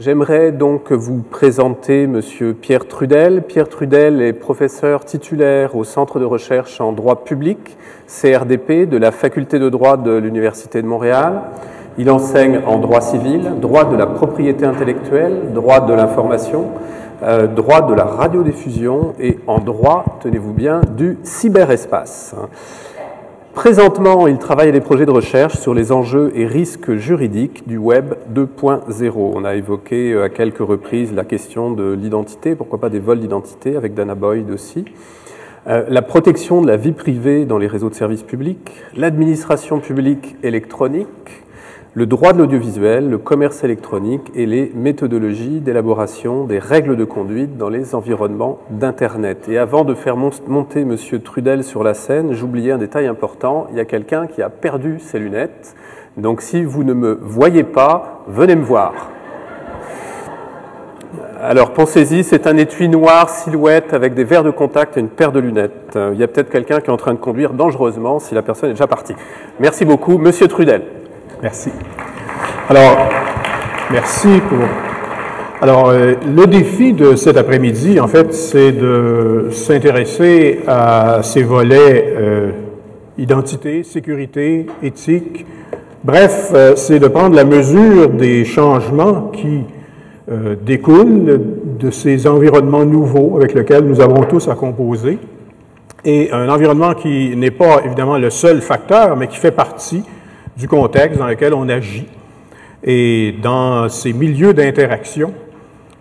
J'aimerais donc vous présenter Monsieur Pierre Trudel. Pierre Trudel est professeur titulaire au Centre de recherche en droit public, CRDP, de la Faculté de droit de l'Université de Montréal. Il enseigne en droit civil, droit de la propriété intellectuelle, droit de l'information, euh, droit de la radiodiffusion et en droit, tenez-vous bien, du cyberespace. Présentement, il travaille à des projets de recherche sur les enjeux et risques juridiques du Web 2.0. On a évoqué euh, à quelques reprises la question de l'identité, pourquoi pas des vols d'identité, avec Dana Boyd aussi. Euh, la protection de la vie privée dans les réseaux de services publics, l'administration publique électronique, le droit de l'audiovisuel, le commerce électronique et les méthodologies d'élaboration des règles de conduite dans les environnements d'Internet. Et avant de faire monter M. Trudel sur la scène, j'oubliais un détail important, il y a quelqu'un qui a perdu ses lunettes. Donc si vous ne me voyez pas, venez me voir. Alors pensez-y, c'est un étui noir, silhouette, avec des verres de contact et une paire de lunettes. Il y a peut-être quelqu'un qui est en train de conduire dangereusement si la personne est déjà partie. Merci beaucoup. Monsieur Trudel. Merci. Alors, merci pour. Alors, euh, le défi de cet après-midi, en fait, c'est de s'intéresser à ces volets euh, identité, sécurité, éthique. Bref, euh, c'est de prendre la mesure des changements qui découlent de ces environnements nouveaux avec lesquels nous avons tous à composer. Et un environnement qui n'est pas évidemment le seul facteur, mais qui fait partie du contexte dans lequel on agit. Et dans ces milieux d'interaction,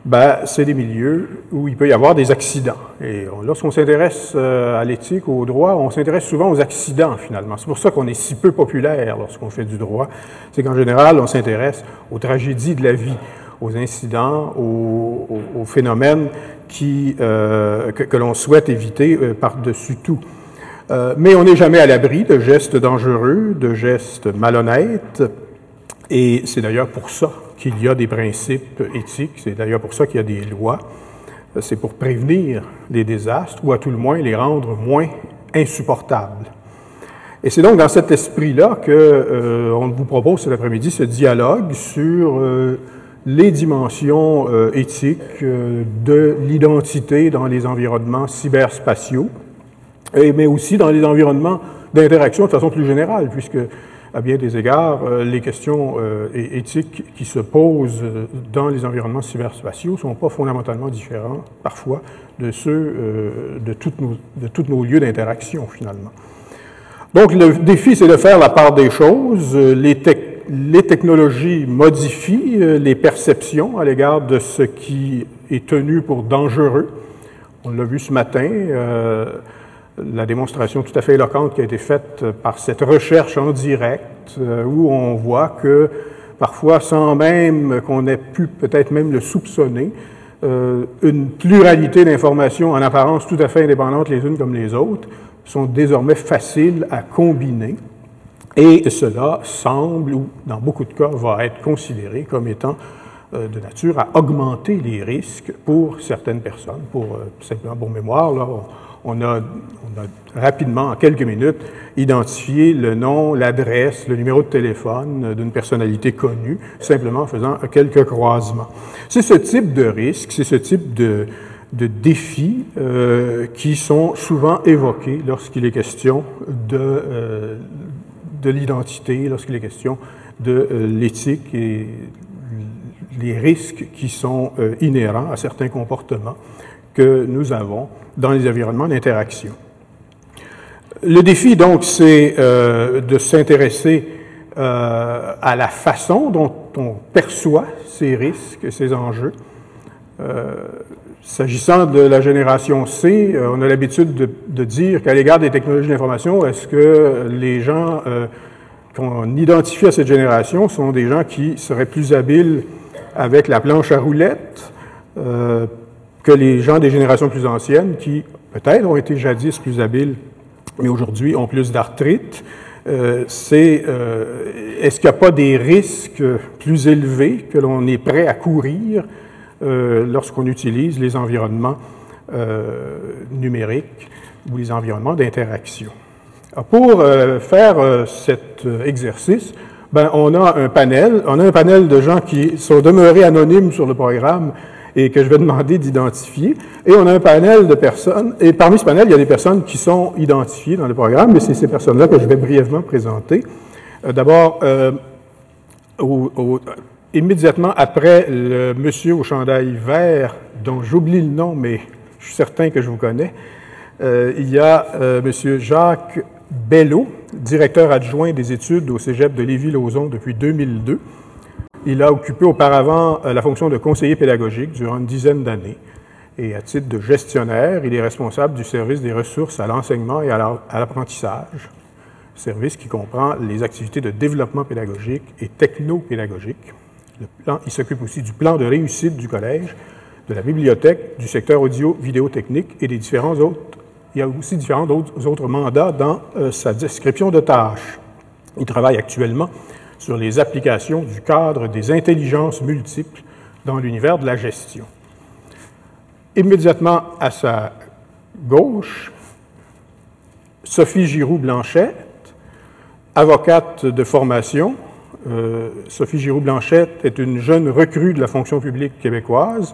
ben, c'est des milieux où il peut y avoir des accidents. Et lorsqu'on s'intéresse euh, à l'éthique, au droit, on s'intéresse souvent aux accidents finalement. C'est pour ça qu'on est si peu populaire lorsqu'on fait du droit. C'est qu'en général, on s'intéresse aux tragédies de la vie, aux incidents, aux, phénomènes qui, euh, que, l'on souhaite éviter euh, par-dessus tout. Euh, mais on n'est jamais à l'abri de gestes dangereux, de gestes malhonnêtes, et c'est d'ailleurs pour ça qu'il y a des principes éthiques, c'est d'ailleurs pour ça qu'il y a des lois, euh, c'est pour prévenir des désastres, ou à tout le moins les rendre moins insupportables. Et c'est donc dans cet esprit-là que euh, on vous propose cet après-midi ce dialogue sur les dimensions éthiques de l'identité dans les environnements cyberspatiaux mais aussi dans les environnements d'interaction de façon plus générale, puisque à bien des égards, euh, les questions euh, éthiques qui se posent euh, dans les environnements cyberspatiaux ne sont pas fondamentalement différents, parfois, de ceux de, toutes nos, tous nos lieux d'interaction, finalement. Donc, le défi, c'est de faire la part des choses. Les, les technologies modifient les perceptions à l'égard de ce qui est tenu pour dangereux. On l'a vu ce matin la démonstration tout à fait éloquente qui a été faite par cette recherche en direct, euh, où on voit que parfois, sans même qu'on ait pu peut-être même le soupçonner, euh, une pluralité d'informations en apparence tout à fait indépendantes les unes comme les autres sont désormais faciles à combiner. Et cela semble, ou dans beaucoup de cas, va être considéré comme étant euh, de nature à augmenter les risques pour certaines personnes. Pour simplement pour mémoire, là, on a, rapidement, en quelques minutes, identifié le nom, l'adresse, le numéro de téléphone d'une personnalité connue, simplement en faisant quelques croisements. C'est ce type de risque, c'est ce type de, défis euh, qui sont souvent évoqués lorsqu'il est question de, euh, de l'identité, lorsqu'il est question de euh, l'éthique et les risques qui sont inhérents à certains comportements que nous avons dans les environnements d'interaction. Le défi, donc, c'est euh, de s'intéresser euh, à la façon dont on perçoit ces risques, ces enjeux. Euh, S'agissant de la génération C, on a l'habitude de, de, dire qu'à l'égard des technologies d'information, est-ce que les gens qu'on identifie à cette génération sont des gens qui seraient plus habiles avec la planche à roulettes, que les gens des générations plus anciennes, qui peut-être ont été jadis plus habiles, mais aujourd'hui ont plus d'arthrite, euh, c'est euh, est-ce qu'il n'y a pas des risques plus élevés que l'on est prêt à courir euh, lorsqu'on utilise les environnements numériques ou les environnements d'interaction? Pour faire cet exercice, Ben, on a un panel, on a un panel de gens qui sont demeurés anonymes sur le programme et que je vais demander d'identifier. Et on a un panel de personnes, et parmi ce panel, il y a des personnes qui sont identifiées dans le programme, mais c'est ces personnes-là que je vais brièvement présenter. Euh, d'abord, euh, immédiatement après le monsieur au chandail vert, dont j'oublie le nom, mais je suis certain que je vous connais, euh, il y a monsieur Jacques Bello, directeur adjoint des études au Cégep de Lévis-Lauzon depuis 2002. Il a occupé auparavant la fonction de conseiller pédagogique durant une dizaine d'années. Et à titre de gestionnaire, il est responsable du service des ressources à l'enseignement et à l'apprentissage service qui comprend les activités de développement pédagogique et techno-pédagogique. il s'occupe aussi du plan de réussite du collège, de la bibliothèque, du secteur audio-vidéo-technique et des différents autres. Il y a aussi différents autres, autres mandats dans euh, sa description de tâches. Il travaille actuellement sur les applications du cadre des intelligences multiples dans l'univers de la gestion. Immédiatement à sa gauche, Sophie Giroux-Blanchet, avocate de formation. Euh, Sophie Giroux-Blanchette est une jeune recrue de la fonction publique québécoise.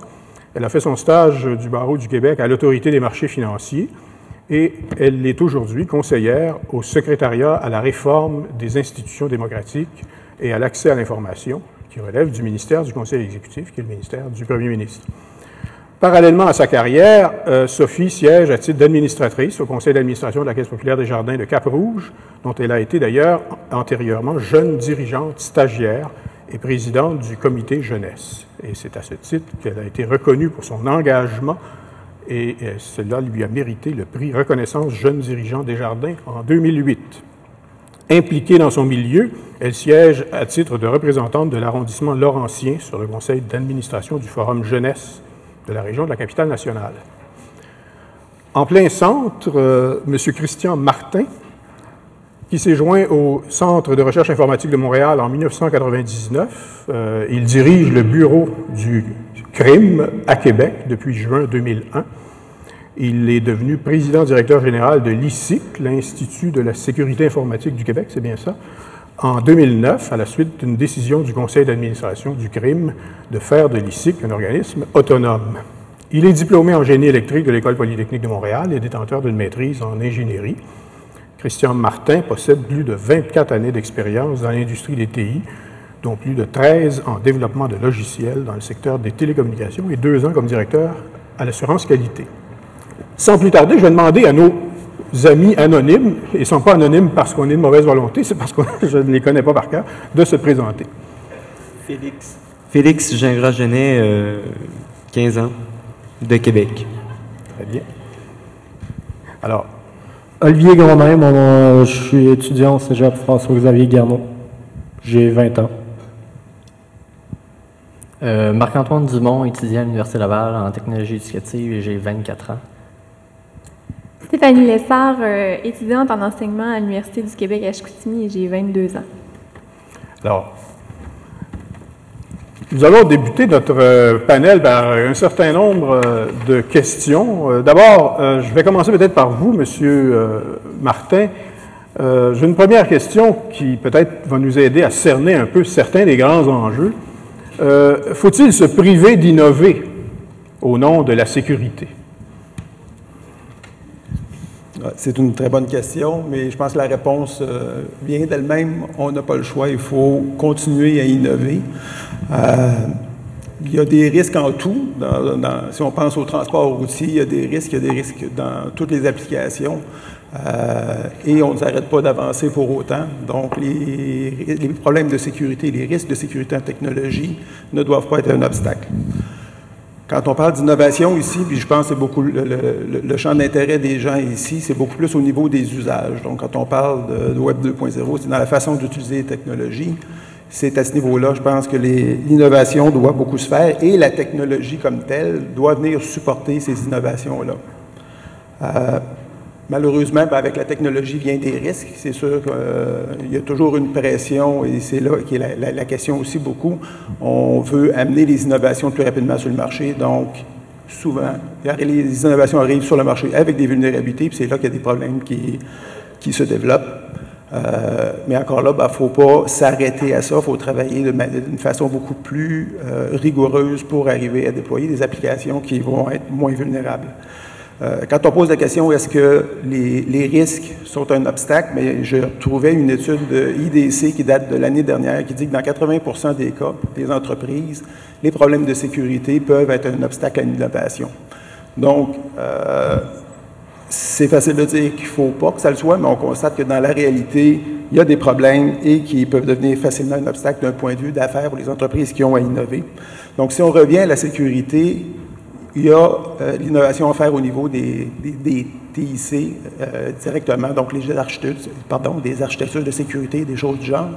Elle a fait son stage du barreau du Québec à l'autorité des marchés financiers et elle est aujourd'hui conseillère au secrétariat à la réforme des institutions démocratiques et à l'accès à l'information, qui relève du ministère du Conseil exécutif, qui est le ministère du Premier ministre. Parallèlement à sa carrière, euh, Sophie siège à titre d'administratrice au conseil d'administration de la Caisse populaire des jardins de Cap-Rouge, dont elle a été d'ailleurs antérieurement jeune dirigeante stagiaire et présidente du comité jeunesse. Et c'est à ce titre qu'elle a été reconnue pour son engagement et euh, cela lui a mérité le prix Reconnaissance Jeunes dirigeants des jardins en 2008. Impliquée dans son milieu, elle siège à titre de représentante de l'arrondissement Laurentien sur le conseil d'administration du Forum Jeunesse de la région de la capitale nationale. En plein centre, euh, M. Christian Martin, qui s'est joint au Centre de recherche informatique de Montréal en 1999. Euh, il dirige le bureau du crime à Québec depuis juin 2001. Il est devenu président-directeur général de l'ICIC, l'Institut de la sécurité informatique du Québec, c'est bien ça, en 2009, à la suite d'une décision du conseil d'administration du crime de faire de l'ICIC un organisme autonome. Il est diplômé en génie électrique de l'École polytechnique de Montréal et détenteur d'une maîtrise en ingénierie. Christian Martin possède plus de 24 années d'expérience dans l'industrie des TI, dont plus de 13 en développement de logiciels dans le secteur des télécommunications et deux ans comme directeur à l'assurance qualité. Sans plus tarder, je vais demander à nos amis anonymes, et ne sont pas anonymes parce qu'on est de mauvaise volonté, c'est parce que je ne les connais pas par cœur, de se présenter. Félix. Félix Gingras-Genet, 15 euh, ans, de Québec. Très bien. Alors. Olivier Grondin, mon nom, je suis étudiant au cégep François-Xavier Garneau. J'ai 20 ans. Euh, Marc-Antoine Dumont, étudiant à l'Université Laval en technologie éducative et j'ai 24 ans. Stéphanie Lessard, euh, étudiante en enseignement à l'Université du Québec à Chicoutimi et j'ai 22 ans. Alors, nous allons débuter notre euh, panel par un certain nombre de questions. D'abord, je vais commencer peut-être par vous, Monsieur Martin. J'ai une première question qui peut-être va nous aider à cerner un peu certains des grands enjeux. Faut-il se priver d'innover au nom de la sécurité? C'est une très bonne question, mais je pense que la réponse euh, vient d'elle-même. On n'a pas le choix, il faut continuer à innover. Euh, il y a des risques en tout. si on pense au transport routier, il y a des risques, il y a des risques dans toutes les applications. Euh, et on ne s'arrête pas d'avancer pour autant. Donc, les, problèmes de sécurité, les risques de sécurité en technologie ne doivent pas être un obstacle. Quand on parle d'innovation ici, puis je pense que beaucoup le, champ d'intérêt des gens ici, c'est beaucoup plus au niveau des usages. Donc, quand on parle de, Web 2.0, c'est dans la façon d'utiliser les technologies. C'est à ce niveau-là, je pense que l'innovation doit beaucoup se faire et la technologie comme telle doit venir supporter ces innovations-là. Euh, Malheureusement, ben, avec la technologie vient des risques. C'est sûr qu'il euh, y a toujours une pression et c'est là qui est la, question aussi beaucoup. On veut amener les innovations plus rapidement sur le marché. Donc, souvent, les innovations arrivent sur le marché avec des vulnérabilités, puis c'est là qu'il y a des problèmes qui, se développent. Euh, mais encore là, il ne faut pas s'arrêter à ça, il faut travailler d'une façon beaucoup plus euh, rigoureuse pour arriver à déployer des applications qui vont être moins vulnérables. Euh, quand on pose la question est-ce que les, risques sont un obstacle, mais je trouvais une étude de IDC qui date de l'année dernière qui dit que dans 80% des cas des entreprises, les problèmes de sécurité peuvent être un obstacle à l'innovation. Donc, euh, c'est facile de dire qu'il ne faut pas que ça le soit, mais on constate que dans la réalité, il y a des problèmes et qui peuvent devenir facilement un obstacle d'un point de vue d'affaires pour les entreprises qui ont à innover. Donc, si on revient à la sécurité, il y a euh, l'innovation à faire au niveau des, TIC euh, directement, donc les pardon, des architectures de sécurité, des choses du genre.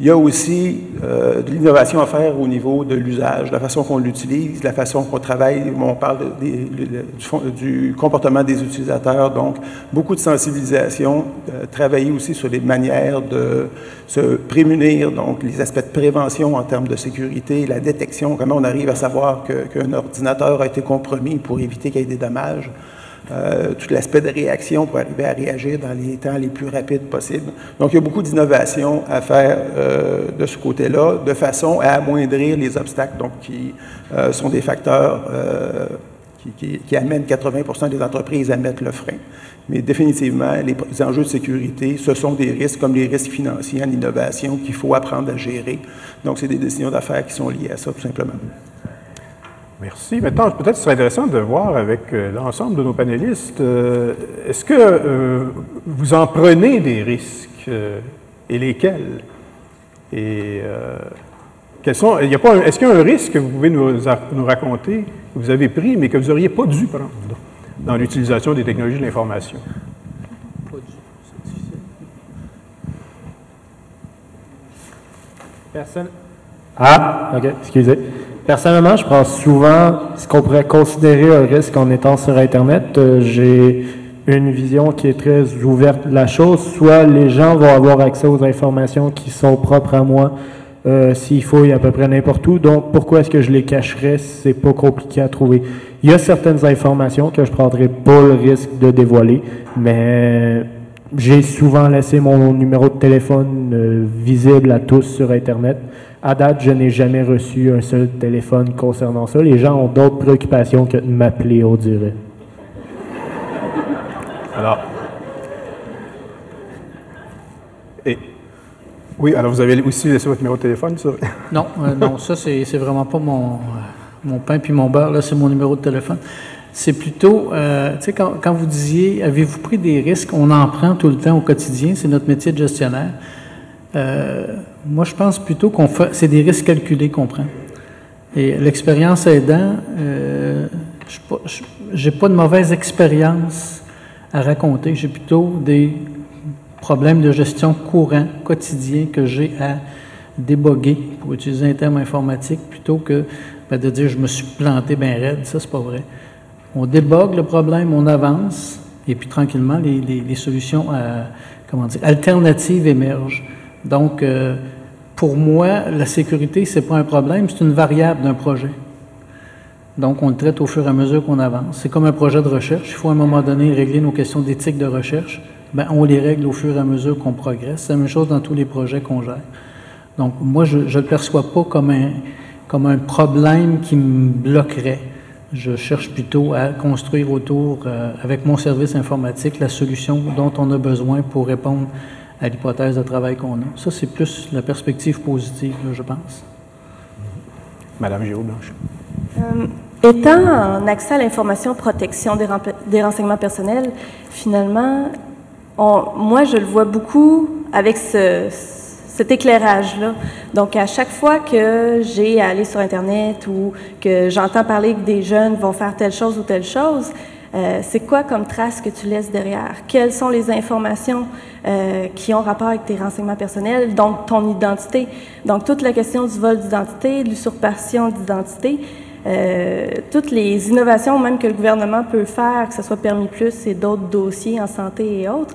Il y a aussi euh, de l'innovation à faire au niveau de l'usage, la façon qu'on l'utilise, la façon qu'on travaille. On parle du, comportement des utilisateurs, donc beaucoup de sensibilisation, euh, travailler aussi sur les manières de se prémunir, donc les aspects de prévention en termes de sécurité, la détection, comment on arrive à savoir qu'un ordinateur a été compromis pour éviter qu'il y ait des dommages. Euh, tout l'aspect de réaction pour arriver à réagir dans les temps les plus rapides possibles. Donc, il y a beaucoup d'innovations à faire euh, de ce côté-là, de façon à amoindrir les obstacles, donc qui euh, sont des facteurs qui, qui, amènent 80% des entreprises à mettre le frein. Mais définitivement, les, les enjeux de sécurité, ce sont des risques comme les risques financiers en innovation qu'il faut apprendre à gérer. Donc, c'est des décisions d'affaires qui sont liées à ça, tout simplement. Merci. Maintenant, peut-être ce serait intéressant de voir avec euh, l'ensemble de nos panélistes, euh, est-ce que euh, vous en prenez des risques et lesquels? Et quels sont, y a pas est-ce qu'il y a un risque que vous pouvez nous, nous, raconter, que vous avez pris, mais que vous n'auriez pas dû prendre dans l'utilisation des technologies de l'information? Personne. Ah, OK, excusez. Personnellement, je prends souvent ce qu'on pourrait considérer un risque en étant sur Internet. Euh, j'ai une vision qui est très ouverte de la chose. Soit les gens vont avoir accès aux informations qui sont propres à moi s'il faut, il y a à peu près n'importe où. Donc, pourquoi est-ce que je les cacherais? C'est pas compliqué à trouver? Il y a certaines informations que je prendrais pas le risque de dévoiler, mais j'ai souvent laissé mon numéro de téléphone euh, visible à tous sur Internet. À date, je n'ai jamais reçu un seul téléphone concernant ça. Les gens ont d'autres préoccupations que de m'appeler, on dirait. Alors. Et. Oui, alors vous avez aussi laissé votre numéro de téléphone, ça? Non, euh, non, ça, c'est vraiment pas mon, euh, mon pain puis mon beurre, là, c'est mon numéro de téléphone. C'est plutôt, euh, tu sais, quand, quand, vous disiez, avez-vous pris des risques? On en prend tout le temps au quotidien, c'est notre métier de gestionnaire. Euh, moi, je pense plutôt qu'on fait, c'est des risques calculés qu'on prend. Et l'expérience aidant, euh, je n'ai pas de mauvaise expérience à raconter. J'ai plutôt des problèmes de gestion courants, quotidiens, que j'ai à déboguer, pour utiliser un terme informatique, plutôt que ben, de dire je me suis planté bien raide. Ça, c'est pas vrai. On débogue le problème, on avance, et puis tranquillement, les, solutions euh, comment dire, alternatives émergent. Donc, euh, pour moi, la sécurité, c'est pas un problème, c'est une variable d'un projet. Donc, on le traite au fur et à mesure qu'on avance. C'est comme un projet de recherche. Il faut à un moment donné régler nos questions d'éthique de recherche. Ben, on les règle au fur et à mesure qu'on progresse. C'est la même chose dans tous les projets qu'on gère. Donc, moi, je ne le perçois pas comme un, comme un problème qui me bloquerait. Je cherche plutôt à construire autour, euh, avec mon service informatique, la solution dont on a besoin pour répondre à l'hypothèse de travail qu'on a. Ça, c'est plus la perspective positive, je pense. Madame Géraud-Blanche. Euh, étant en accès à l'information protection des, des, renseignements personnels, finalement, on, moi, je le vois beaucoup avec ce, cet éclairage-là. Donc, à chaque fois que j'ai à aller sur Internet ou que j'entends parler que des jeunes vont faire telle chose ou telle chose, euh, c'est quoi comme trace que tu laisses derrière? Quelles sont les informations euh, qui ont rapport avec tes renseignements personnels, donc ton identité? Donc, toute la question du vol d'identité, de l'usurpation d'identité, euh, toutes les innovations même que le gouvernement peut faire, que ce soit permis plus et d'autres dossiers en santé et autres,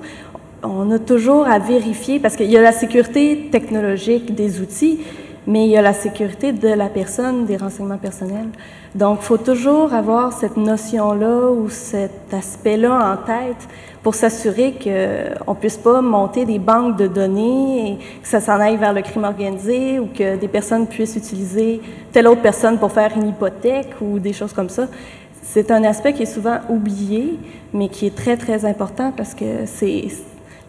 on a toujours à vérifier, parce qu'il y a la sécurité technologique des outils, mais il y a la sécurité de la personne, des renseignements personnels. Donc, il faut toujours avoir cette notion-là ou cet aspect-là en tête pour s'assurer qu'on ne puisse pas monter des banques de données et que ça s'en aille vers le crime organisé ou que des personnes puissent utiliser telle autre personne pour faire une hypothèque ou des choses comme ça. C'est un aspect qui est souvent oublié, mais qui est très, très important parce que c'est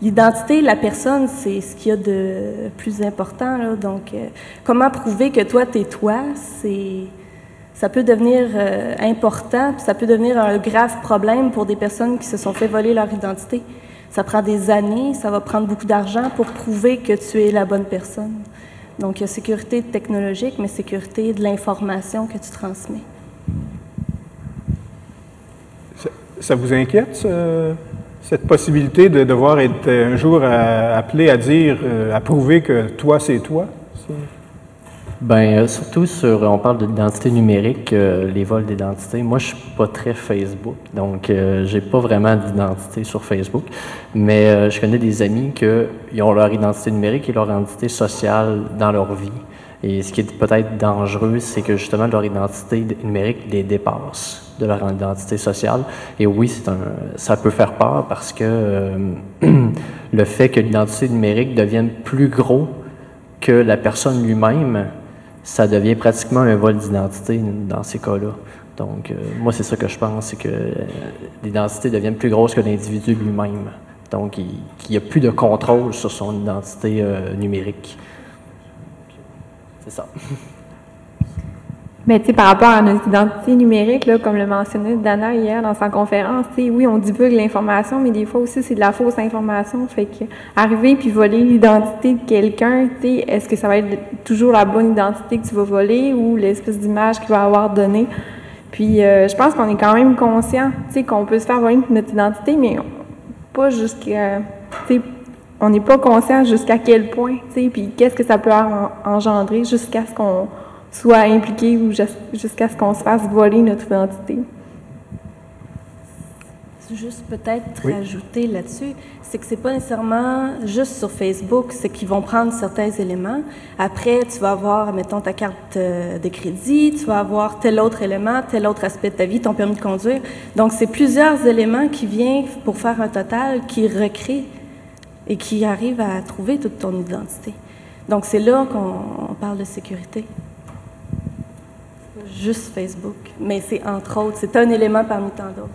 l'identité de la personne, c'est ce qu'il y a de plus important. Donc, euh, comment prouver que toi, t'es toi, ça peut devenir euh, important, puis ça peut devenir un grave problème pour des personnes qui se sont fait voler leur identité. Ça prend des années, ça va prendre beaucoup d'argent pour prouver que tu es la bonne personne. Donc, il y a sécurité technologique, mais sécurité de l'information que tu transmets. Ça, vous inquiète, cette possibilité de devoir être euh, un jour appelé à dire, euh, à prouver que toi, c'est toi? Ben, euh, surtout sur, on parle d'identité numérique, les vols d'identité. Moi, je suis pas très Facebook, donc euh, j'ai pas vraiment d'identité sur Facebook. Mais je connais des amis qui ont leur identité numérique et leur identité sociale dans leur vie. Et ce qui est peut-être dangereux, c'est que justement leur identité numérique les dépasse de leur identité sociale. Et oui, c'est un, ça peut faire peur parce que euh, le fait que l'identité numérique devienne plus gros que la personne lui-même, ça devient pratiquement un vol d'identité dans ces cas-là. Donc, euh, moi, c'est ça que je pense, c'est que euh, l'identité devient plus grosse que l'individu lui-même. Donc, il n'y a plus de contrôle sur son identité numérique. C'est ça. Mais tu sais, par rapport à notre identité numérique, là, comme le mentionnait Dana hier dans sa conférence, tu sais, oui, on divulgue l'information, mais des fois aussi c'est de la fausse information. Fait que arriver puis voler l'identité de quelqu'un, tu sais, est-ce que ça va être toujours la bonne identité que tu vas voler ou l'espèce d'image qu'il va avoir donnée? Puis euh, je pense qu'on est quand même conscient, tu sais, qu'on peut se faire voler notre identité, mais pas jusqu'à, tu sais, on n'est pas conscient jusqu'à quel point, tu sais, puis qu'est-ce que ça peut en- engendrer jusqu'à ce qu'on soit impliqué ou jus- jusqu'à ce qu'on se fasse voler notre identité. Juste peut-être Oui. rajouter là-dessus, c'est que c'est pas nécessairement juste sur Facebook, c'est qu'ils vont prendre certains éléments. Après, tu vas avoir, mettons, ta carte euh, de crédit, tu vas avoir tel autre élément, tel autre aspect de ta vie, ton permis de conduire. Donc, c'est plusieurs éléments qui viennent pour faire un total qui recrée et qui arrive à trouver toute ton identité. Donc, c'est là qu'on on parle de sécurité. Juste Facebook, mais c'est entre autres, c'est un élément parmi tant d'autres.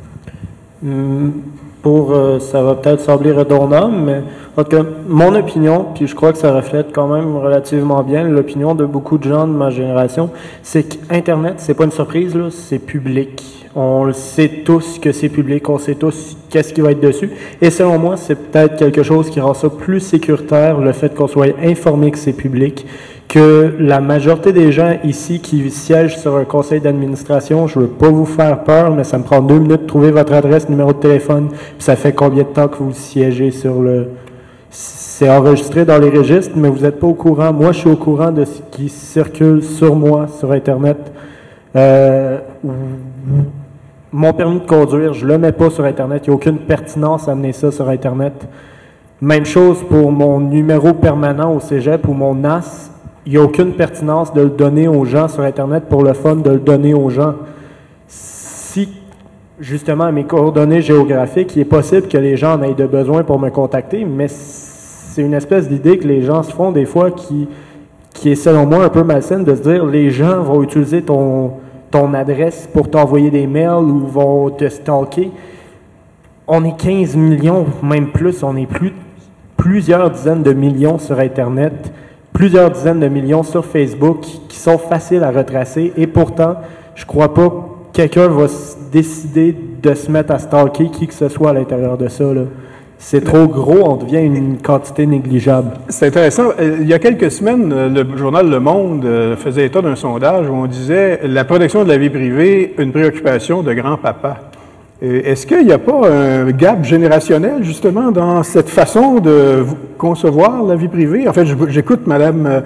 Hum, Pour, euh, ça va peut-être sembler redondant, mais en tout cas, mon opinion, puis je crois que ça reflète quand même relativement bien l'opinion de beaucoup de gens de ma génération, c'est qu'Internet, c'est pas une surprise, c'est public. On le sait tous que c'est public, on sait tous qu'est-ce qui va être dessus. Et selon moi, c'est peut-être quelque chose qui rend ça plus sécuritaire, le fait qu'on soit informé que c'est public, que la majorité des gens ici qui siègent sur un conseil d'administration, je veux pas vous faire peur, mais ça me prend deux minutes de trouver votre adresse, numéro de téléphone, puis ça fait combien de temps que vous siégez sur le... C'est enregistré dans les registres, mais vous n'êtes pas au courant. Moi, je suis au courant de ce qui circule sur moi, sur Internet. Euh, mon permis de conduire, je le mets pas sur Internet. Il n'y a aucune pertinence à amener ça sur Internet. Même chose pour mon numéro permanent au cégep ou mon NAS. Il n'y a aucune pertinence de le donner aux gens sur Internet pour le fun de le donner aux gens. Si, justement, mes coordonnées géographiques, il est possible que les gens en aient de besoin pour me contacter, mais c'est une espèce d'idée que les gens se font des fois qui, qui est, selon moi, un peu malsaine de se dire les gens vont utiliser ton, ton adresse pour t'envoyer des mails ou vont te stalker. On est 15 millions, même plus, on est plus, plusieurs dizaines de millions sur Internet, plusieurs dizaines de millions sur Facebook qui sont faciles à retracer et pourtant, je crois pas que quelqu'un va décider de se mettre à stalker qui que ce soit à l'intérieur de ça. C'est trop gros, on devient une quantité négligeable. C'est intéressant. Euh, Il y a quelques semaines, euh, le journal Le Monde euh, faisait état d'un sondage où on disait la protection de la vie privée, une préoccupation de grand-papa. Est-ce qu'il n'y a pas un gap générationnel, justement, dans cette façon de concevoir la vie privée? En fait, j'écoute Mme euh,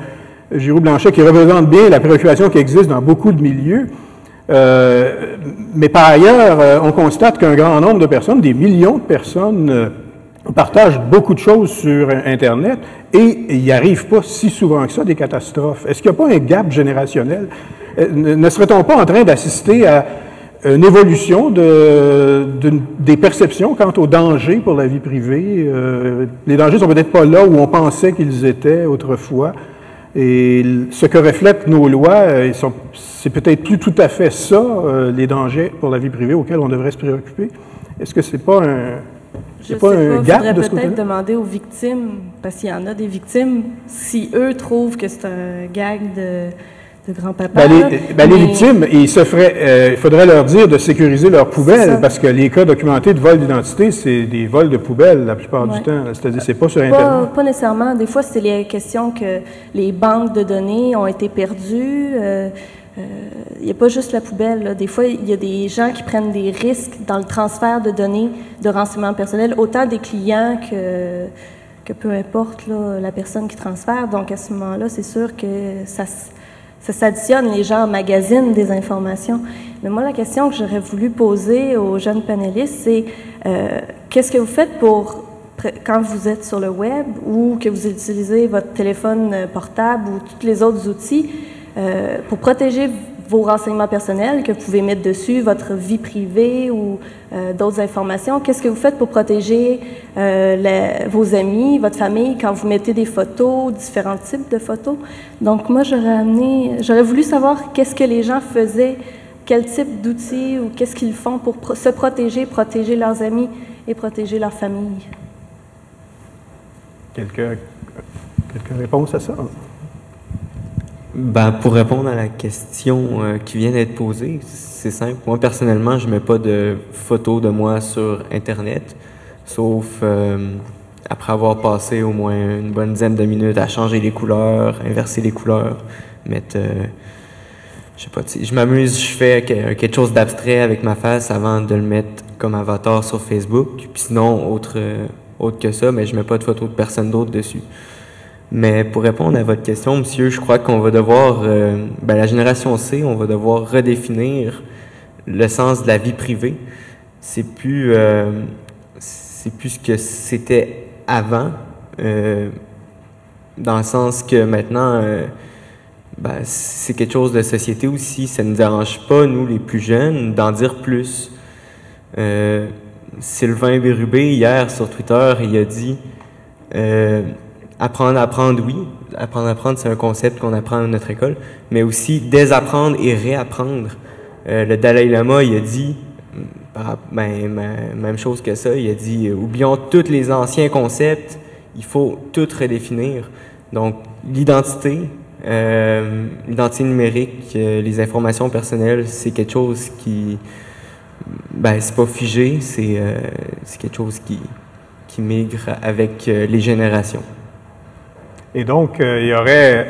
Giroux-Blanchet qui représente bien la préoccupation qui existe dans beaucoup de milieux. Euh, mais par ailleurs, euh, on constate qu'un grand nombre de personnes, des millions de personnes, partagent beaucoup de choses sur Internet et il n'y arrive pas si souvent que ça des catastrophes. Est-ce qu'il n'y a pas un gap générationnel? Ne serait-on pas en train d'assister à une évolution de, des perceptions quant aux dangers pour la vie privée? Euh, les dangers sont peut-être pas là où on pensait qu'ils étaient autrefois. Et ce que reflètent nos lois, euh, c'est peut-être plus tout à fait ça, les dangers pour la vie privée auxquels on devrait se préoccuper. Est-ce que c'est pas un, je pas sais pas, gap de peut-être demander aux victimes, parce qu'il y en a des victimes, si eux trouvent que c'est un gag de, de grand-papa. Ben, les, ben, les, victimes, il, se ferait, euh, il faudrait leur dire de sécuriser leurs poubelles, parce que les cas documentés de vol d'identité, c'est des vols de poubelles la plupart du temps. C'est-à-dire, c'est pas sur Internet. Pas, nécessairement. Des fois, c'est les questions que les banques de données ont été perdues. Euh, il euh, n'y a pas juste la poubelle. Des fois, il y a des gens qui prennent des risques dans le transfert de données de renseignements personnels, autant des clients que, que peu importe la personne qui transfère. Donc, à ce moment-là, c'est sûr que ça, ça s'additionne. Les gens magasinent des informations. Mais moi, la question que j'aurais voulu poser aux jeunes panélistes, c'est euh, qu'est-ce que vous faites pour quand vous êtes sur le web ou que vous utilisez votre téléphone portable ou tous les autres outils, euh, pour protéger vos renseignements personnels que vous pouvez mettre dessus, votre vie privée ou euh, d'autres informations. Qu'est-ce que vous faites pour protéger euh, vos amis, votre famille quand vous mettez des photos, différents types de photos? Donc moi, j'aurais amené, j'aurais voulu savoir qu'est-ce que les gens faisaient, quel type d'outils ou qu'est-ce qu'ils font pour se protéger, protéger leurs amis et protéger leur famille. Quelques, quelques réponses à ça? Ben, pour répondre à la question euh, qui vient d'être posée, c'est simple. Moi, personnellement, je mets pas de photos de moi sur Internet, sauf euh, après avoir passé au moins une bonne dizaine de minutes à changer les couleurs, inverser les couleurs, mettre... Euh, je sais pas, je m'amuse, je fais quelque chose d'abstrait avec ma face avant de le mettre comme avatar sur Facebook. Puis sinon, autre, autre que ça, mais je mets pas de photos de personne d'autre dessus. Mais pour répondre à votre question, monsieur, je crois qu'on va devoir, euh, ben, la génération C, on va devoir redéfinir le sens de la vie privée. C'est plus, euh, c'est plus ce que c'était avant, euh, dans le sens que maintenant, ben, c'est quelque chose de société aussi. Ça ne nous pas, nous, les plus jeunes, d'en dire plus. Sylvain Bérubé, hier, sur Twitter, il a dit apprendre à apprendre, oui. Apprendre à apprendre, c'est un concept qu'on apprend à notre école, mais aussi désapprendre et réapprendre. Euh, le Dalai Lama, il a dit, ben, même chose que ça, il a dit, euh, oublions tous les anciens concepts, il faut tout redéfinir. Donc, l'identité, euh, l'identité numérique, les informations personnelles, c'est quelque chose qui, ben, c'est pas figé, c'est quelque chose qui, qui migre avec les générations. Et donc, euh, il y aurait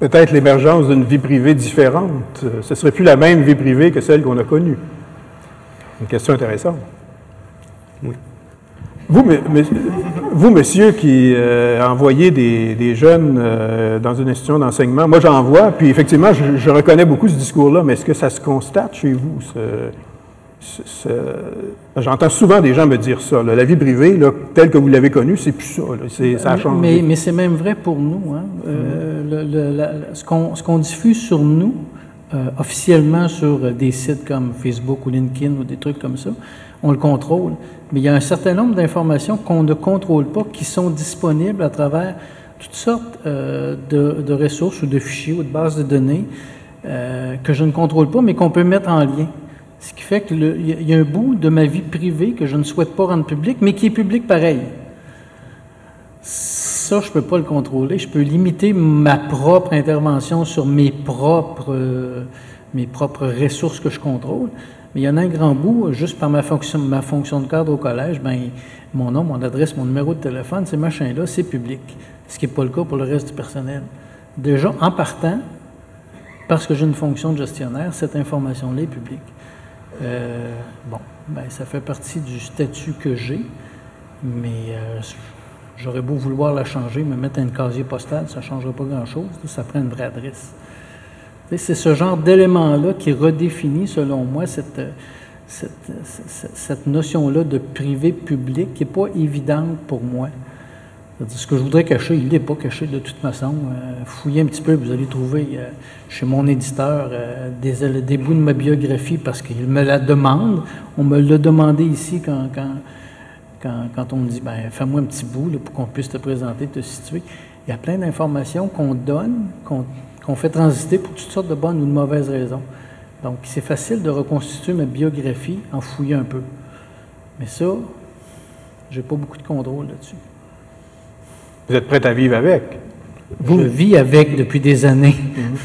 peut-être l'émergence d'une vie privée différente. Euh, ce ne serait plus la même vie privée que celle qu'on a connue. Une question intéressante. Oui. Vous, vous monsieur, qui euh, envoyez des, jeunes dans une institution d'enseignement, moi j'en vois, puis effectivement, je, je reconnais beaucoup ce discours-là, mais est-ce que ça se constate chez vous, ce, J'entends souvent des gens me dire ça. la vie privée, là, telle que vous l'avez connue, c'est plus ça. ça a changé. Mais, c'est même vrai pour nous. Hein. Euh, ce qu'on diffuse sur nous, euh, officiellement sur des sites comme Facebook ou LinkedIn ou des trucs comme ça, on le contrôle. Mais il y a un certain nombre d'informations qu'on ne contrôle pas, qui sont disponibles à travers toutes sortes euh, de, de, ressources ou de fichiers ou de bases de données que je ne contrôle pas, mais qu'on peut mettre en lien. Ce qui fait qu'il y a un bout de ma vie privée que je ne souhaite pas rendre public, mais qui est public pareil. Ça, je ne peux pas le contrôler. Je peux limiter ma propre intervention sur mes propres, euh, mes propres ressources que je contrôle. Mais il y en a un grand bout, juste par ma fonction, de cadre au collège, ben, mon nom, mon adresse, mon numéro de téléphone, ces machins-là, c'est public. Ce qui n'est pas le cas pour le reste du personnel. Déjà, en partant, parce que j'ai une fonction de gestionnaire, cette information-là est publique. Euh, bon, ben, ça fait partie du statut que j'ai, mais euh, j'aurais beau vouloir la changer, me mettre un casier postal, ça ne changera pas grand-chose, ça prend une vraie adresse. C'est ce genre d'élément-là qui redéfinit, selon moi, cette, cette, cette- notion-là de privé-public qui n'est pas évidente pour moi. Ce que je voudrais cacher, il n'est pas caché de toute façon. Euh, fouillez un petit peu, vous allez trouver euh, chez mon éditeur euh, des, bouts de ma biographie parce qu'il me la demande. On me l'a demandé ici quand, on me dit ben, fais-moi un petit bout pour qu'on puisse te présenter, te situer. Il y a plein d'informations qu'on donne, qu'on qu'on fait transiter pour toutes sortes de bonnes ou de mauvaises raisons. Donc, c'est facile de reconstituer ma biographie en fouillant un peu. Mais ça, j'ai pas beaucoup de contrôle là-dessus. Vous êtes prêt à vivre avec? Je vis avec depuis des années.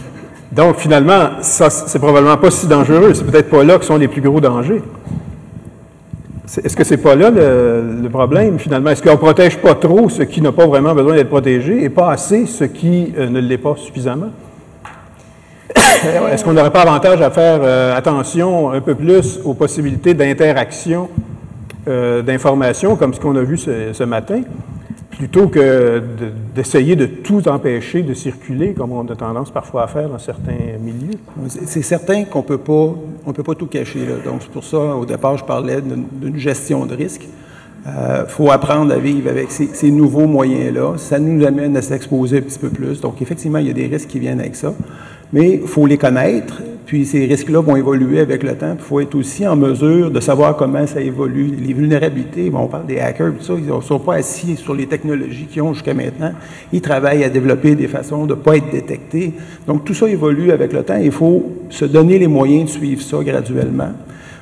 Donc, finalement, ça, c'est probablement pas si dangereux. C'est peut-être pas là que sont les plus gros dangers. Est-ce que c'est pas là le, le problème, finalement? Est-ce qu'on protège pas trop ce qui n'a pas vraiment besoin d'être protégé et pas assez ce qui euh, ne l'est pas suffisamment? Est-ce qu'on n'aurait pas avantage à faire euh, attention un peu plus aux possibilités d'interaction euh, d'informations comme ce qu'on a vu ce, ce matin, plutôt que de- d'essayer de, tout empêcher de circuler, comme on a tendance parfois à faire dans certains milieux? C'est certain qu'on peut pas, peut pas tout cacher. Donc, c'est pour ça, au départ, je parlais d'une gestion de risque. Il faut apprendre à vivre avec ces, ces nouveaux moyens-là. Ça nous amène à s'exposer un petit peu plus. Donc, effectivement, il y a des risques qui viennent avec ça. Mais il faut les connaître. Puis, ces risques-là vont évoluer avec le temps. Il faut être aussi en mesure de savoir comment ça évolue. Les vulnérabilités, on parle des hackers, tout ça, ils ne sont pas assis sur les technologies qu'ils ont jusqu'à maintenant. Ils travaillent à développer des façons de ne pas être détectés. Donc, tout ça évolue avec le temps. Il faut se donner les moyens de suivre ça graduellement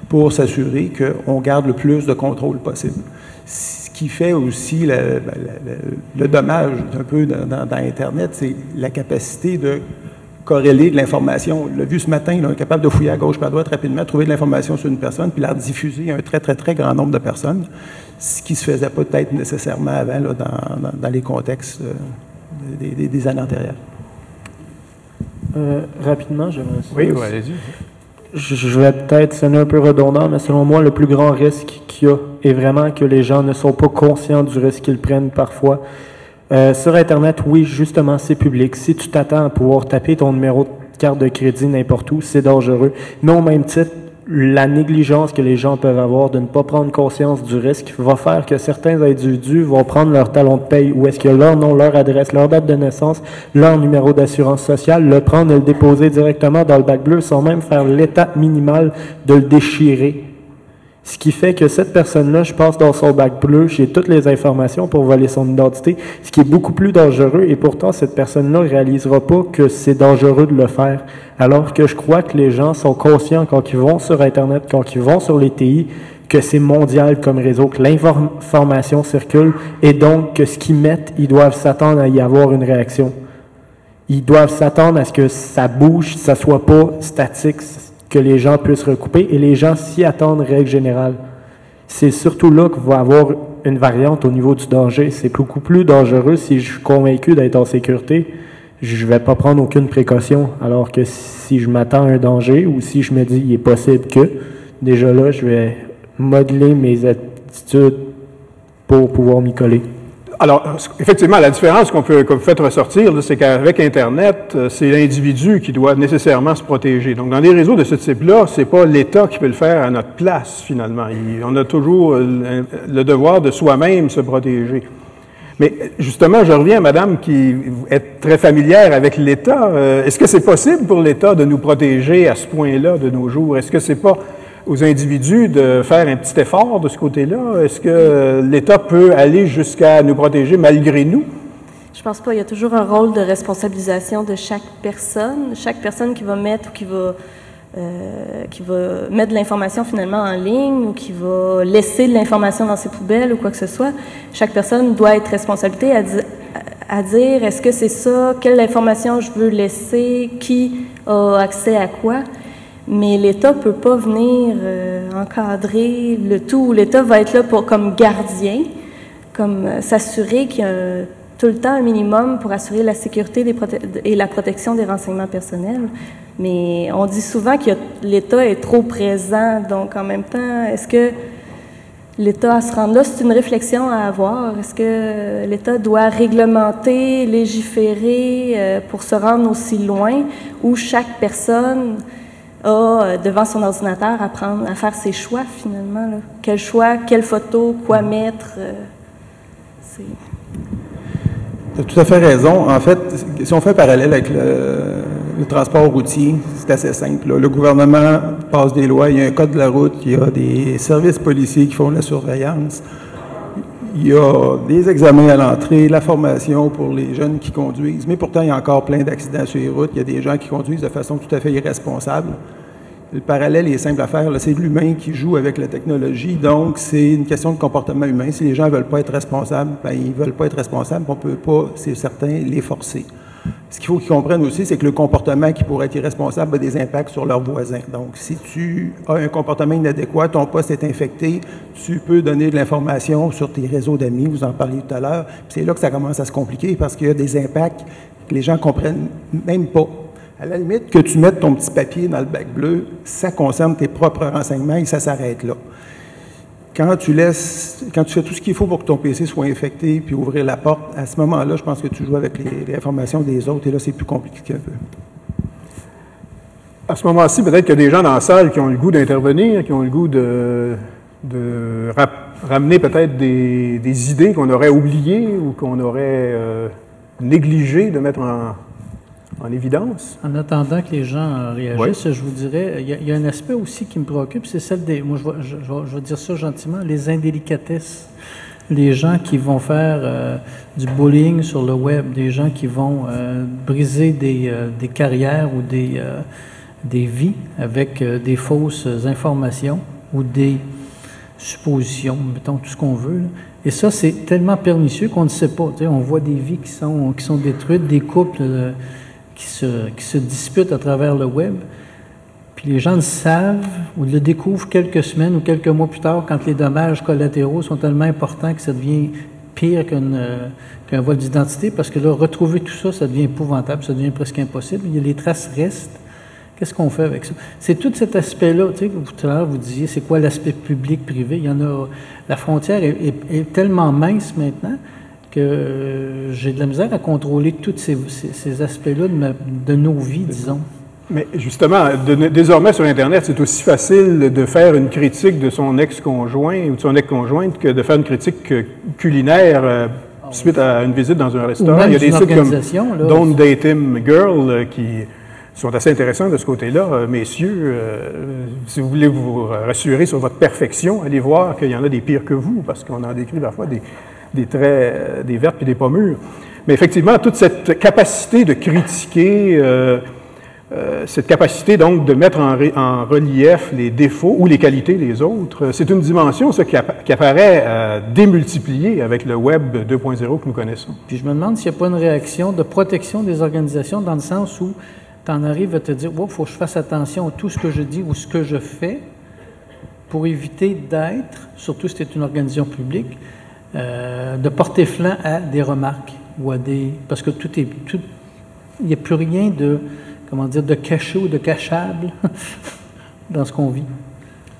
pour s'assurer qu'on garde le plus de contrôle possible. Ce qui fait aussi le, le dommage un peu dans Internet, c'est la capacité de corréler de l'information. On l'a vu ce matin, là, on est capable de fouiller à gauche, à droite rapidement, trouver de l'information sur une personne, puis la diffuser à un très, très, très grand nombre de personnes, ce qui ne se faisait pas peut-être nécessairement avant là, dans, dans- dans les contextes euh, des, des- des années antérieures. Euh, rapidement, j'aimerais ça. Oui, oui, allez-y. Je je vais peut-être sonner un peu redondant, mais selon moi, le plus grand risque qu'il y a est vraiment que les gens ne sont pas conscients du risque qu'ils prennent parfois. Euh, sur Internet, oui, justement, c'est public. Si tu t'attends à pouvoir taper ton numéro de carte de crédit n'importe où, c'est dangereux. Mais au même titre, la négligence que les gens peuvent avoir de ne pas prendre conscience du risque va faire que certains individus vont prendre leur talon de paye où est-ce que leur nom, leur adresse, leur date de naissance, leur numéro d'assurance sociale, le prendre et le déposer directement dans le bac bleu sans même faire l'étape minimale de le déchirer. Ce qui fait que cette personne-là, je passe dans son bac bleu, j'ai toutes les informations pour voler son identité, ce qui est beaucoup plus dangereux et pourtant cette personne-là ne réalisera pas que c'est dangereux de le faire. Alors que je crois que les gens sont conscients quand ils vont sur Internet, quand ils vont sur les TI, que c'est mondial comme réseau, que l'information circule et donc que ce qu'ils mettent, ils doivent s'attendre à y avoir une réaction. Ils doivent s'attendre à ce que ça bouge, ça soit pas statique, que les gens puissent recouper et les gens s'y attendent règle générale. C'est surtout là qu'il va avoir une variante au niveau du danger. C'est beaucoup plus dangereux si je suis convaincu d'être en sécurité. Je vais pas prendre aucune précaution. Alors que si je m'attends à un danger ou si je me dis il est possible que, déjà là, je vais modeler mes attitudes pour pouvoir m'y coller. Alors, effectivement, la différence qu'on peut, que vous ressortir, c'est qu'avec Internet, euh, c'est l'individu qui doit nécessairement se protéger. Donc, dans des réseaux de ce type-là, c'est pas l'État qui peut le faire à notre place, finalement. On a toujours euh, le le devoir de soi-même se protéger. Mais justement, je reviens à Madame qui est très familière avec l'État. Euh, Est-ce que c'est possible pour l'État de nous protéger à ce point-là de nos jours? Est-ce que c'est pas aux individus de faire un petit effort de ce côté-là? Est-ce que l'État peut aller jusqu'à nous protéger malgré nous? Je pense pas. Il y a toujours un rôle de responsabilisation de chaque personne. Chaque personne qui va mettre ou qui va, euh, qui va mettre de l'information finalement en ligne ou qui va laisser de l'information dans ses poubelles ou quoi que ce soit, chaque personne doit être responsabilité à dire est-ce que c'est ça, quelle information je veux laisser, qui a accès à quoi? Mais l'État peut pas venir euh, encadrer le tout. L'État va être là pour comme gardien, comme euh, s'assurer qu'il y a tout le temps un minimum pour assurer la sécurité et la protection des renseignements personnels. Mais on dit souvent que l'État est trop présent. Donc, en même temps, est-ce que l'État à se rendre là, c'est une réflexion à avoir. Est-ce que l'État doit réglementer, légiférer euh, pour se rendre aussi loin où chaque personne a euh, devant son ordinateur à à faire ses choix finalement. Quel choix, quelle photo, quoi mettre. euh, Tu as tout à fait raison. En fait, si on fait un parallèle avec le, transport routier, c'est assez simple. Le gouvernement passe des lois, il y a un code de la route, il y a des services policiers qui font la surveillance, il y a des examens à l'entrée, la formation pour les jeunes qui conduisent, mais pourtant, il y a encore plein d'accidents sur les routes. Il y a des gens qui conduisent de façon tout à fait irresponsable. Le parallèle est simple à faire. C'est l'humain qui joue avec la technologie. Donc, c'est une question de comportement humain. Si les gens ne veulent pas être responsables, ben, ils ne veulent pas être responsables. On ne peut pas, c'est certain, les forcer. Ce qu'il faut qu'ils comprennent aussi, c'est que le comportement qui pourrait être irresponsable a des impacts sur leurs voisins. Donc, si tu as un comportement inadéquat, ton poste est infecté, tu peux donner de l'information sur tes réseaux d'amis, vous en parliez tout à l'heure. C'est là que ça commence à se compliquer parce qu'il y a des impacts que les gens comprennent même pas. À la limite, que tu mettes ton petit papier dans le bac bleu, ça concerne tes propres renseignements et ça s'arrête là. Quand tu laisses, quand tu fais tout ce qu'il faut pour que ton PC soit infecté puis ouvrir la porte, à ce moment-là, je pense que tu joues avec les, informations des autres et là, c'est plus compliqué un peu. À ce moment-ci, peut-être qu'il y a des gens dans la salle qui ont le goût d'intervenir, qui ont le goût de, ramener peut-être des, des idées qu'on aurait oubliées ou qu'on aurait euh, négligées de mettre en, en évidence. En attendant que les gens euh, réagissent, je vous dirais, il y, a, il y a un aspect aussi qui me préoccupe, c'est celle des, moi je vais, je, je vais- je vais dire ça gentiment, les indélicatesses. Les gens qui vont faire euh, du bullying sur le web, des gens qui vont euh, briser des, euh, des carrières ou des, des vies avec des fausses informations ou des suppositions, mettons tout ce qu'on veut. là. Et ça, c'est tellement pernicieux qu'on ne sait pas. On voit des vies qui sont, qui sont détruites, des couples qui, se, qui se disputent à travers le web. Puis les gens le savent ou le découvrent quelques semaines ou quelques mois plus tard quand les dommages collatéraux sont tellement importants que ça devient pire qu'un vol d'identité parce que là, retrouver tout ça, ça devient épouvantable, ça devient presque impossible. Les traces restent. Qu'est-ce qu'on fait avec ça? C'est tout cet aspect-là. Tu sais, tout à l'heure, vous disiez, c'est quoi l'aspect public-privé? Il y en a. La frontière est tellement mince maintenant que j'ai de la misère à contrôler tous ces, ces- ces aspects-là de, ma- de nos vies, disons. Mais justement, de- désormais sur Internet, c'est aussi facile de faire une critique de son ex-conjoint ou de son ex-conjointe que de faire une critique culinaire euh, suite à une visite dans un restaurant. Il y a des sites comme là. Don't Date Him Girl euh, qui sont assez intéressants de ce côté-là. Euh, messieurs, si vous voulez vous rassurer sur votre perfection, allez voir qu'il y en a des pires que vous, parce qu'on en décrit parfois des, des traits, euh, des vertes et des pas mûres. Mais effectivement, toute cette capacité de critiquer, euh, euh, cette capacité donc de mettre en, relief les défauts ou les qualités des autres, c'est une dimension ça, qui, appa- qui apparaît euh, démultipliée avec le Web 2.0 que nous connaissons. Puis je me demande s'il n'y a pas une réaction de protection des organisations dans le sens où tu en arrives à te dire, il faut que je fasse attention à tout ce que je dis ou ce que je fais pour éviter d'être, surtout si c'est une organisation publique, euh, de porter flanc à des remarques ou à des... Parce que tout est... Tout, il n'y a plus rien de, comment dire, de caché ou de cachable dans ce qu'on vit.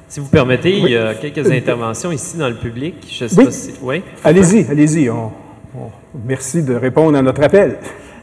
Si vous permettez, il y a quelques interventions ici dans le public. Je sais Oui. pas si... Oui. Allez-y, allez-y. on- on- merci de répondre à notre appel.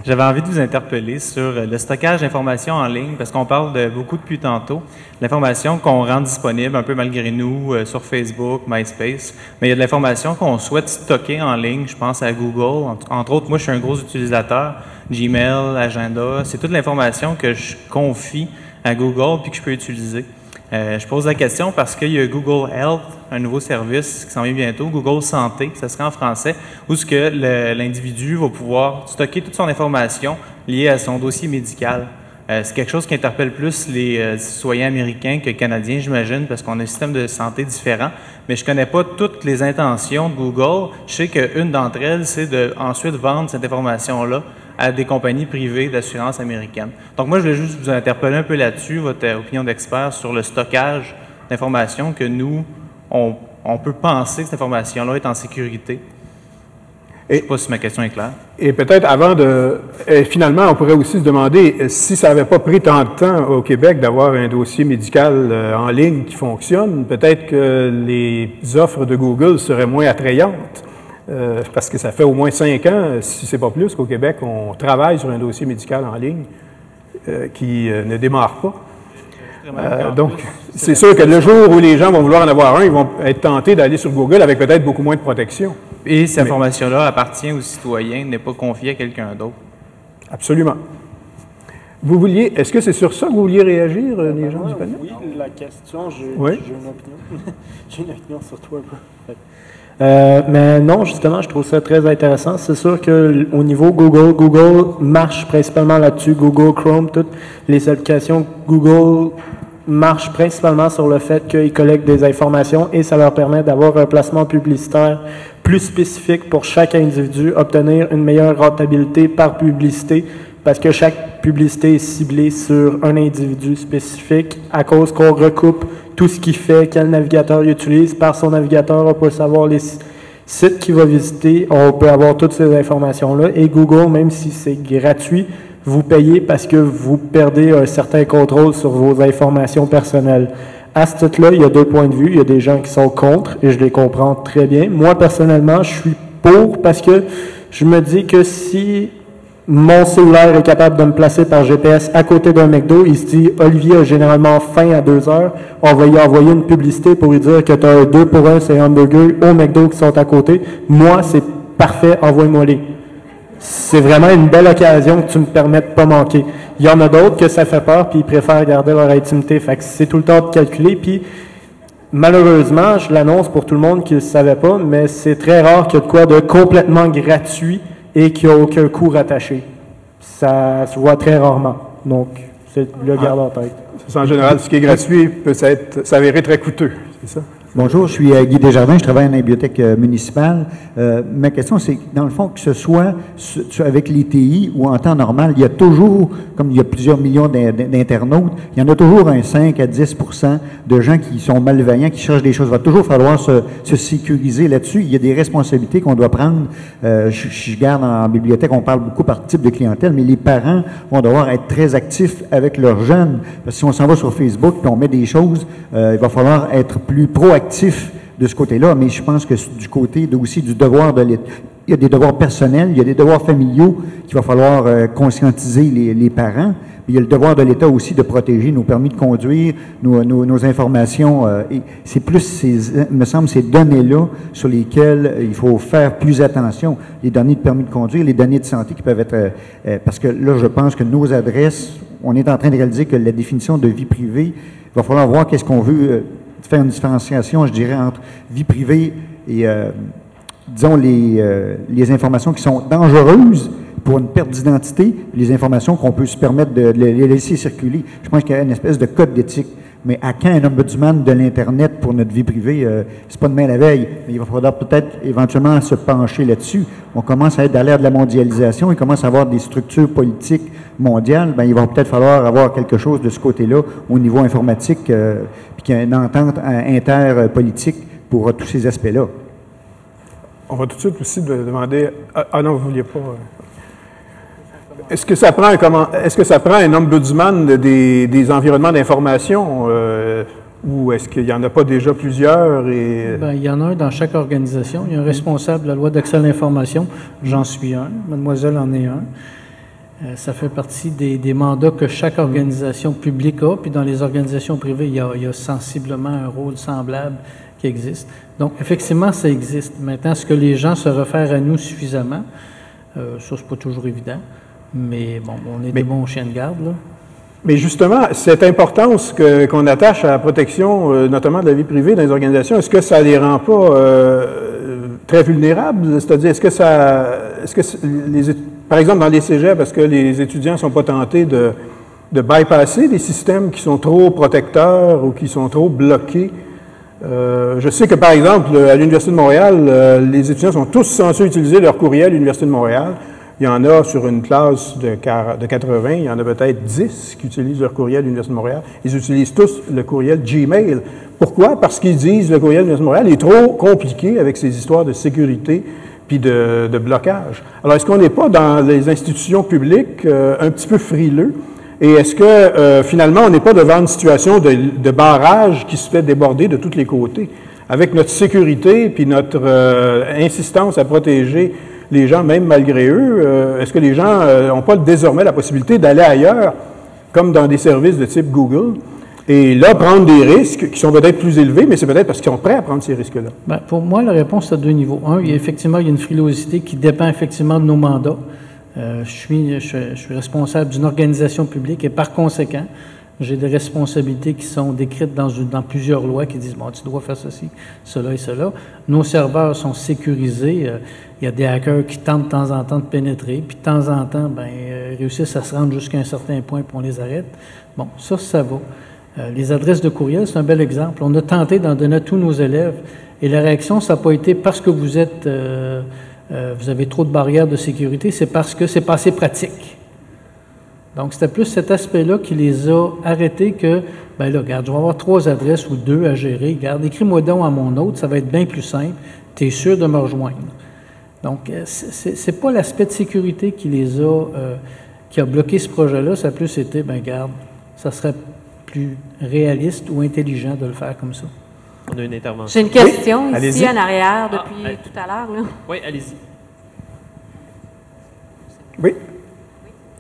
J'avais envie de vous interpeller sur euh, le stockage d'informations en ligne, parce qu'on parle de beaucoup depuis tantôt. L'information qu'on rend disponible un peu malgré nous euh, sur Facebook, MySpace, mais il y a de l'information qu'on souhaite stocker en ligne. Je pense à Google. Entre, entre autres, moi, je suis un gros utilisateur. Gmail, Agenda, c'est toute l'information que je confie à Google puis que je peux utiliser. Euh, je pose la question parce qu'il y a Google Health, un nouveau service qui s'en vient bientôt, Google Santé, ça serait en français, où ce que l'individu va pouvoir stocker toute son information liée à son dossier médical. Euh, c'est quelque chose qui interpelle plus les euh, citoyens américains que canadiens, j'imagine, parce qu'on a un système de santé différent. Mais je connais pas toutes les intentions de Google. Je sais qu'une d'entre elles, c'est de ensuite vendre cette information-là à des compagnies privées d'assurance américaines. Donc moi, je voulais juste vous interpeller un peu là-dessus, votre euh, opinion d'expert sur le stockage d'informations que nous, on, on peut penser que cette information-là est en sécurité. Je ne sais pas si ma question est claire. Et peut-être avant de... et finalement, on pourrait aussi se demander euh, si ça n'avait pas pris tant de temps au Québec d'avoir un dossier médical euh, en ligne qui fonctionne, peut-être que les offres de Google seraient moins attrayantes. Euh, parce que ça fait au moins cinq ans, si c'est pas plus, qu'au Québec, on travaille sur un dossier médical en ligne euh, qui euh, ne démarre pas. Euh, donc, c'est sûr que le jour où les gens vont vouloir en avoir un, ils vont être tentés d'aller sur Google avec peut-être beaucoup moins de protection. Et cette information-là appartient aux citoyens, n'est pas confiée à quelqu'un d'autre. Absolument. Vous vouliez, est-ce que c'est sur ça que vous vouliez réagir, euh, les gens du panel? Oui, la question, j'ai Oui. une opinion. j'ai une opinion sur toi. Euh, mais non, justement, je trouve ça très intéressant. C'est sûr que au niveau Google, Google marche principalement là-dessus. Google Chrome, toutes les applications Google marchent principalement sur le fait qu'ils collectent des informations et ça leur permet d'avoir un placement publicitaire plus spécifique pour chaque individu, obtenir une meilleure rentabilité par publicité parce que chaque publicité est ciblée sur un individu spécifique à cause qu'on recoupe tout ce qu'il fait, quel navigateur il utilise. Par son navigateur, on peut savoir les si- sites qu'il va visiter, on peut avoir toutes ces informations-là. Et Google, même si c'est gratuit, vous payez parce que vous perdez un certain contrôle sur vos informations personnelles. À ce titre-là, il y a deux points de vue. Il y a des gens qui sont contre et je les comprends très bien. Moi, personnellement, je suis pour parce que je me dis que si mon cellulaire est capable de me placer par GPS à côté d'un McDo. Il se dit, Olivier a généralement faim à deux heures. On va y envoyer une publicité pour lui dire que tu as un 2 pour 1 c'est hamburger au McDo qui sont à côté. Moi, c'est parfait, envoie-moi les. C'est vraiment une belle occasion que tu me permets de pas manquer. Il y en a d'autres que ça fait peur puis ils préfèrent garder leur intimité. Fait que c'est tout le temps de calculer puis Malheureusement, je l'annonce pour tout le monde qui ne le savait pas, mais c'est très rare qu'il y ait de quoi de complètement gratuit et qu'il n'y a aucun coût rattaché. Ça se voit très rarement. Donc, c'est le garde en tête. En général, ce qui est gratuit peut s'avérer très coûteux, c'est ça? Bonjour, je suis euh, Guy Desjardins, je travaille à la bibliothèque euh, municipale. Euh, ma question, c'est, dans le fond, que ce soit avec l'ITI ou en temps normal, il y a toujours, comme il y a plusieurs millions d'in- d'in- d'internautes, il y en a toujours un 5 à 10% de gens qui sont malveillants, qui cherchent des choses. Il va toujours falloir se, se sécuriser là-dessus. Il y a des responsabilités qu'on doit prendre. Euh, je, je garde en bibliothèque, on parle beaucoup par type de clientèle, mais les parents vont devoir être très actifs avec leurs jeunes. Parce que si on s'en va sur Facebook et on met des choses, euh, il va falloir être plus proactif de ce côté-là, mais je pense que du côté aussi du devoir de l'État, il y a des devoirs personnels, il y a des devoirs familiaux qu'il va falloir euh, conscientiser les, parents. Il y a le devoir de l'État aussi de protéger nos permis de conduire, nos, informations. euh, c'est plus, ces, me semble, ces données-là sur lesquelles euh, il faut faire plus attention. Les données de permis de conduire, les données de santé qui peuvent être... parce que là, je pense que nos adresses, on est en train de réaliser que la définition de vie privée, il va falloir voir qu'est-ce qu'on veut... euh, faire une différenciation, je dirais, entre vie privée et, euh, disons, les, euh, les informations qui sont dangereuses pour une perte d'identité, les informations qu'on peut se permettre de, de les laisser circuler. Je pense qu'il y a une espèce de code d'éthique. Mais à quand un ombudsman de l'Internet pour notre vie privée? Euh, c'est pas demain la veille, mais il va falloir peut-être éventuellement se pencher là-dessus. On commence à être à l'ère de la mondialisation, il commence à avoir des structures politiques mondiales. Ben, il va peut-être falloir avoir quelque chose de ce côté-là au niveau informatique, euh, puis qu'il y ait une entente euh, interpolitique pour tous ces aspects-là. On va tout de suite aussi de- demander. Ah, ah non, vous ne vouliez pas. euh. Est-ce que ça prend un comment Est-ce que ça prend un ombudsman de- des, des environnements d'information euh, ou est-ce qu'il n'y en a pas déjà plusieurs et Ben, il y en a un dans chaque organisation. Il y a un responsable de la loi d'accès à l'information. J'en suis un. Mademoiselle en est un. Euh, ça fait partie des, des mandats que chaque organisation publique a. Puis dans les organisations privées, il y a, il y a sensiblement un rôle semblable qui existe. Donc, effectivement, ça existe. Maintenant, est-ce que les gens se réfèrent à nous suffisamment? Euh, ça, c'est pas toujours évident. Mais bon, on est des bons chiens de garde, là. Mais justement, cette importance que- qu'on attache à la protection, euh, notamment de la vie privée dans les organisations, est-ce que ça les rend pas euh, très vulnérables? C'est-à-dire, est-ce que ça, est-ce que les, par exemple dans les cégeps, est-ce que les étudiants sont pas tentés de, bypasser des systèmes qui sont trop protecteurs ou qui sont trop bloqués? Euh, je sais que, par exemple, à l'Université de Montréal, euh, les étudiants sont tous censés utiliser leur courriel à l'Université de Montréal. Il y en a sur une classe de, quar- de 80, il y en a peut-être 10 qui utilisent leur courriel à l'Université de Montréal. Ils utilisent tous le courriel Gmail. Pourquoi? Parce qu'ils disent le courriel de l'Université de Montréal est trop compliqué avec ses histoires de sécurité puis de, blocage. Alors, est-ce qu'on n'est pas dans les institutions publiques euh, un petit peu frileux? Et est-ce que euh, finalement, on n'est pas devant une situation de, barrage qui se fait déborder de tous les côtés? Avec notre sécurité puis notre euh, insistance à protéger les gens, même malgré eux, est-ce que les gens n'ont pas désormais la possibilité d'aller ailleurs, comme dans des services de type Google, Et là, prendre des risques qui sont peut-être plus élevés, mais c'est peut-être parce qu'ils sont prêts à prendre ces risques-là. Ben, pour moi, la réponse est à deux niveaux. Un, il y a effectivement il y a une frilosité qui dépend effectivement de nos mandats. Euh, je, suis, je, suis responsable d'une organisation publique et par conséquent, j'ai des responsabilités qui sont décrites dans, dans, plusieurs lois qui disent, bon, tu dois faire ceci, cela et cela. Nos serveurs sont sécurisés. Euh, il y a des hackers qui tentent de temps en temps de pénétrer, puis de temps en temps, ben, euh, réussissent à se rendre jusqu'à un certain point, puis on les arrête. Bon, ça, ça va. Euh, les adresses de courriel, c'est un bel exemple. On a tenté d'en donner à tous nos élèves, et la réaction, ça n'a pas été parce que vous êtes, euh, euh, vous avez trop de barrières de sécurité, c'est parce que c'est pas assez pratique. Donc, c'était plus cet aspect-là qui les a arrêtés que, ben là, regarde, je vais avoir trois adresses ou deux à gérer. Regarde, écris-moi donc à mon autre, ça va être bien plus simple. Tu es sûr de me rejoindre. Donc, c'est pas l'aspect de sécurité qui les a, qui a bloqué ce projet-là. Ça a plus été, ben, regarde, ça serait plus réaliste ou intelligent de le faire comme ça. On a une intervention. J'ai une question Oui, ici en arrière Ah, depuis allez. tout à l'heure. Oui, allez-y. Oui.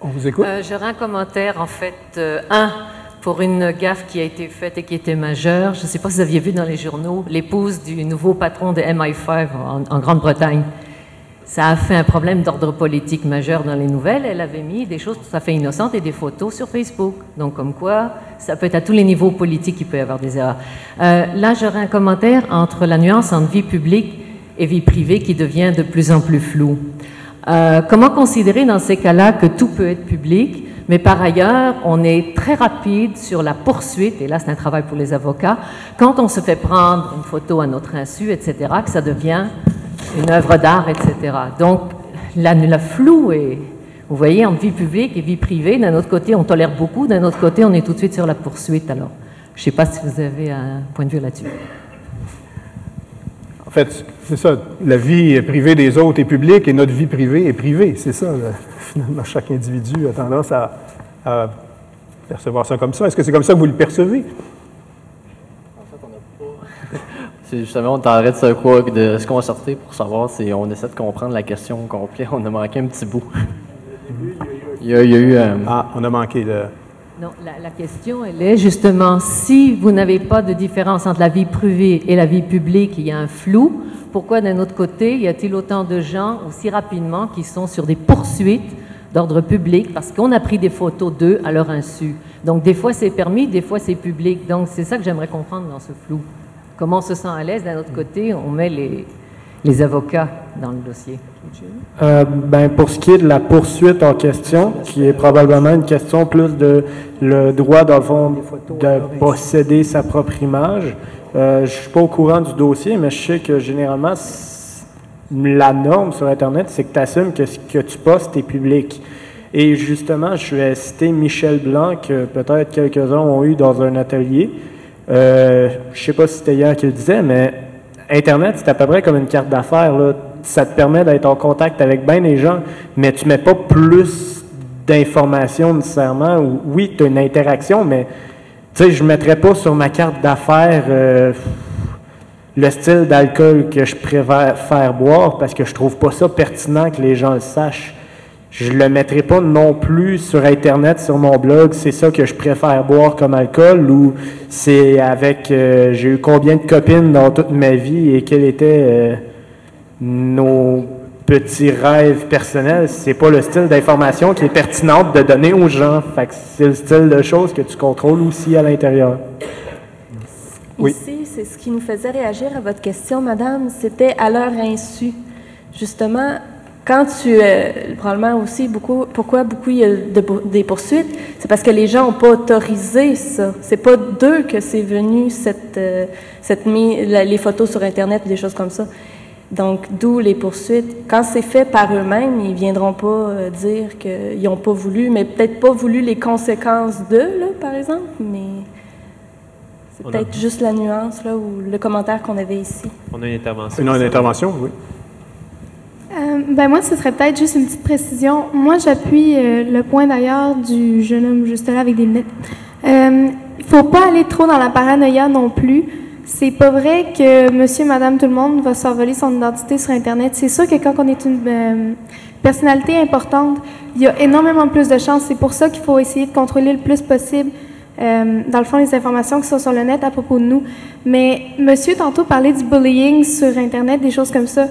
On vous écoute. Euh, J'aurais un commentaire, en fait. euh, un, pour une gaffe qui a été faite et qui était majeure. Je ne sais pas si vous aviez vu dans les journaux, l'épouse du nouveau patron de MI5 en, en Grande-Bretagne. Ça a fait un problème d'ordre politique majeur dans les nouvelles. Elle avait mis des choses tout à fait innocentes et des photos sur Facebook. Donc, comme quoi, ça peut être à tous les niveaux politiques, il peut y avoir des erreurs. Euh, là, j'aurais un commentaire entre la nuance entre vie publique et vie privée qui devient de plus en plus floue. Euh, comment considérer dans ces cas-là que tout peut être public, mais par ailleurs, on est très rapide sur la poursuite, et là c'est un travail pour les avocats, quand on se fait prendre une photo à notre insu, etc., que ça devient une œuvre d'art, etc. Donc, la, la flou est, vous voyez, entre vie publique et vie privée, d'un autre côté, on tolère beaucoup, d'un autre côté, on est tout de suite sur la poursuite. Alors, je ne sais pas si vous avez un point de vue là-dessus. En fait, c'est ça. La vie privée des autres est publique et notre vie privée est privée. C'est ça. Finalement, chaque individu a tendance à, à percevoir ça comme ça. Est-ce que c'est comme ça que vous le percevez? C'est justement, on t'arrête de quoi de se concerter pour savoir si on essaie de comprendre la question au complet. On a manqué un petit bout. Il y a, il y a eu. euh, Ah, on a manqué de. Non, la, la question, elle est justement, si vous n'avez pas de différence entre la vie privée et la vie publique, il y a un flou, pourquoi d'un autre côté, y a-t-il autant de gens aussi rapidement qui sont sur des poursuites d'ordre public parce qu'on a pris des photos d'eux à leur insu? Donc, des fois, c'est permis, des fois, c'est public. Donc, c'est ça que j'aimerais comprendre dans ce flou. Comment on se sent à l'aise? D'un autre côté, on met les, les avocats dans le dossier. Euh, ben, pour ce qui est de la poursuite en question, qui est probablement une question plus de le droit, fond, de posséder sa propre image, euh, je suis pas au courant du dossier, mais je sais que généralement, la norme sur Internet, c'est que tu assumes que ce que tu postes est public. Et justement, je vais citer Michel Blanc, que peut-être quelques-uns ont eu dans un atelier. Euh, je sais pas si c'était hier qu'il le disait, mais Internet, c'est à peu près comme une carte d'affaires. Ça te permet d'être en contact avec bien des gens, mais tu mets pas plus d'informations nécessairement. Ou, oui, tu as une interaction, mais je ne mettrais pas sur ma carte d'affaires euh, le style d'alcool que je préfère faire boire parce que je trouve pas ça pertinent que les gens le sachent. Je le mettrai pas non plus sur Internet, sur mon blog, c'est ça que je préfère boire comme alcool ou c'est avec, euh, j'ai eu combien de copines dans toute ma vie et quels étaient euh, nos petits rêves personnels. C'est pas le style d'information qui est pertinente de donner aux gens. Fait que c'est le style de choses que tu contrôles aussi à l'intérieur. Oui. Ici, c'est ce qui nous faisait réagir à votre question, madame, c'était à leur insu. Justement, quand tu, euh, probablement aussi beaucoup, pourquoi beaucoup il y a de des poursuites, c'est parce que les gens n'ont pas autorisé ça. C'est pas d'eux que c'est venu cette, euh, cette mis, la- les photos sur Internet ou des choses comme ça. Donc, d'où les poursuites. Quand c'est fait par eux-mêmes, ils viendront pas euh, dire qu'ils n'ont pas voulu, mais peut-être pas voulu les conséquences d'eux, là, par exemple, mais c'est a- peut-être juste la nuance, là, ou le commentaire qu'on avait ici. On a une intervention. Une intervention, oui. Euh, ben moi, ce serait peut-être juste une petite précision. Moi, j'appuie euh, le point d'ailleurs du jeune homme juste là avec des lunettes. Euh, Il faut pas aller trop dans la paranoïa non plus. C'est pas vrai que monsieur, madame, tout le monde va s'envoler son identité sur Internet. C'est sûr que quand on est une euh, personnalité importante, il y a énormément plus de chances. C'est pour ça qu'il faut essayer de contrôler le plus possible euh, dans le fond, les informations qui sont sur le net à propos de nous. Mais monsieur, tantôt, parlait du bullying sur Internet, des choses comme ça.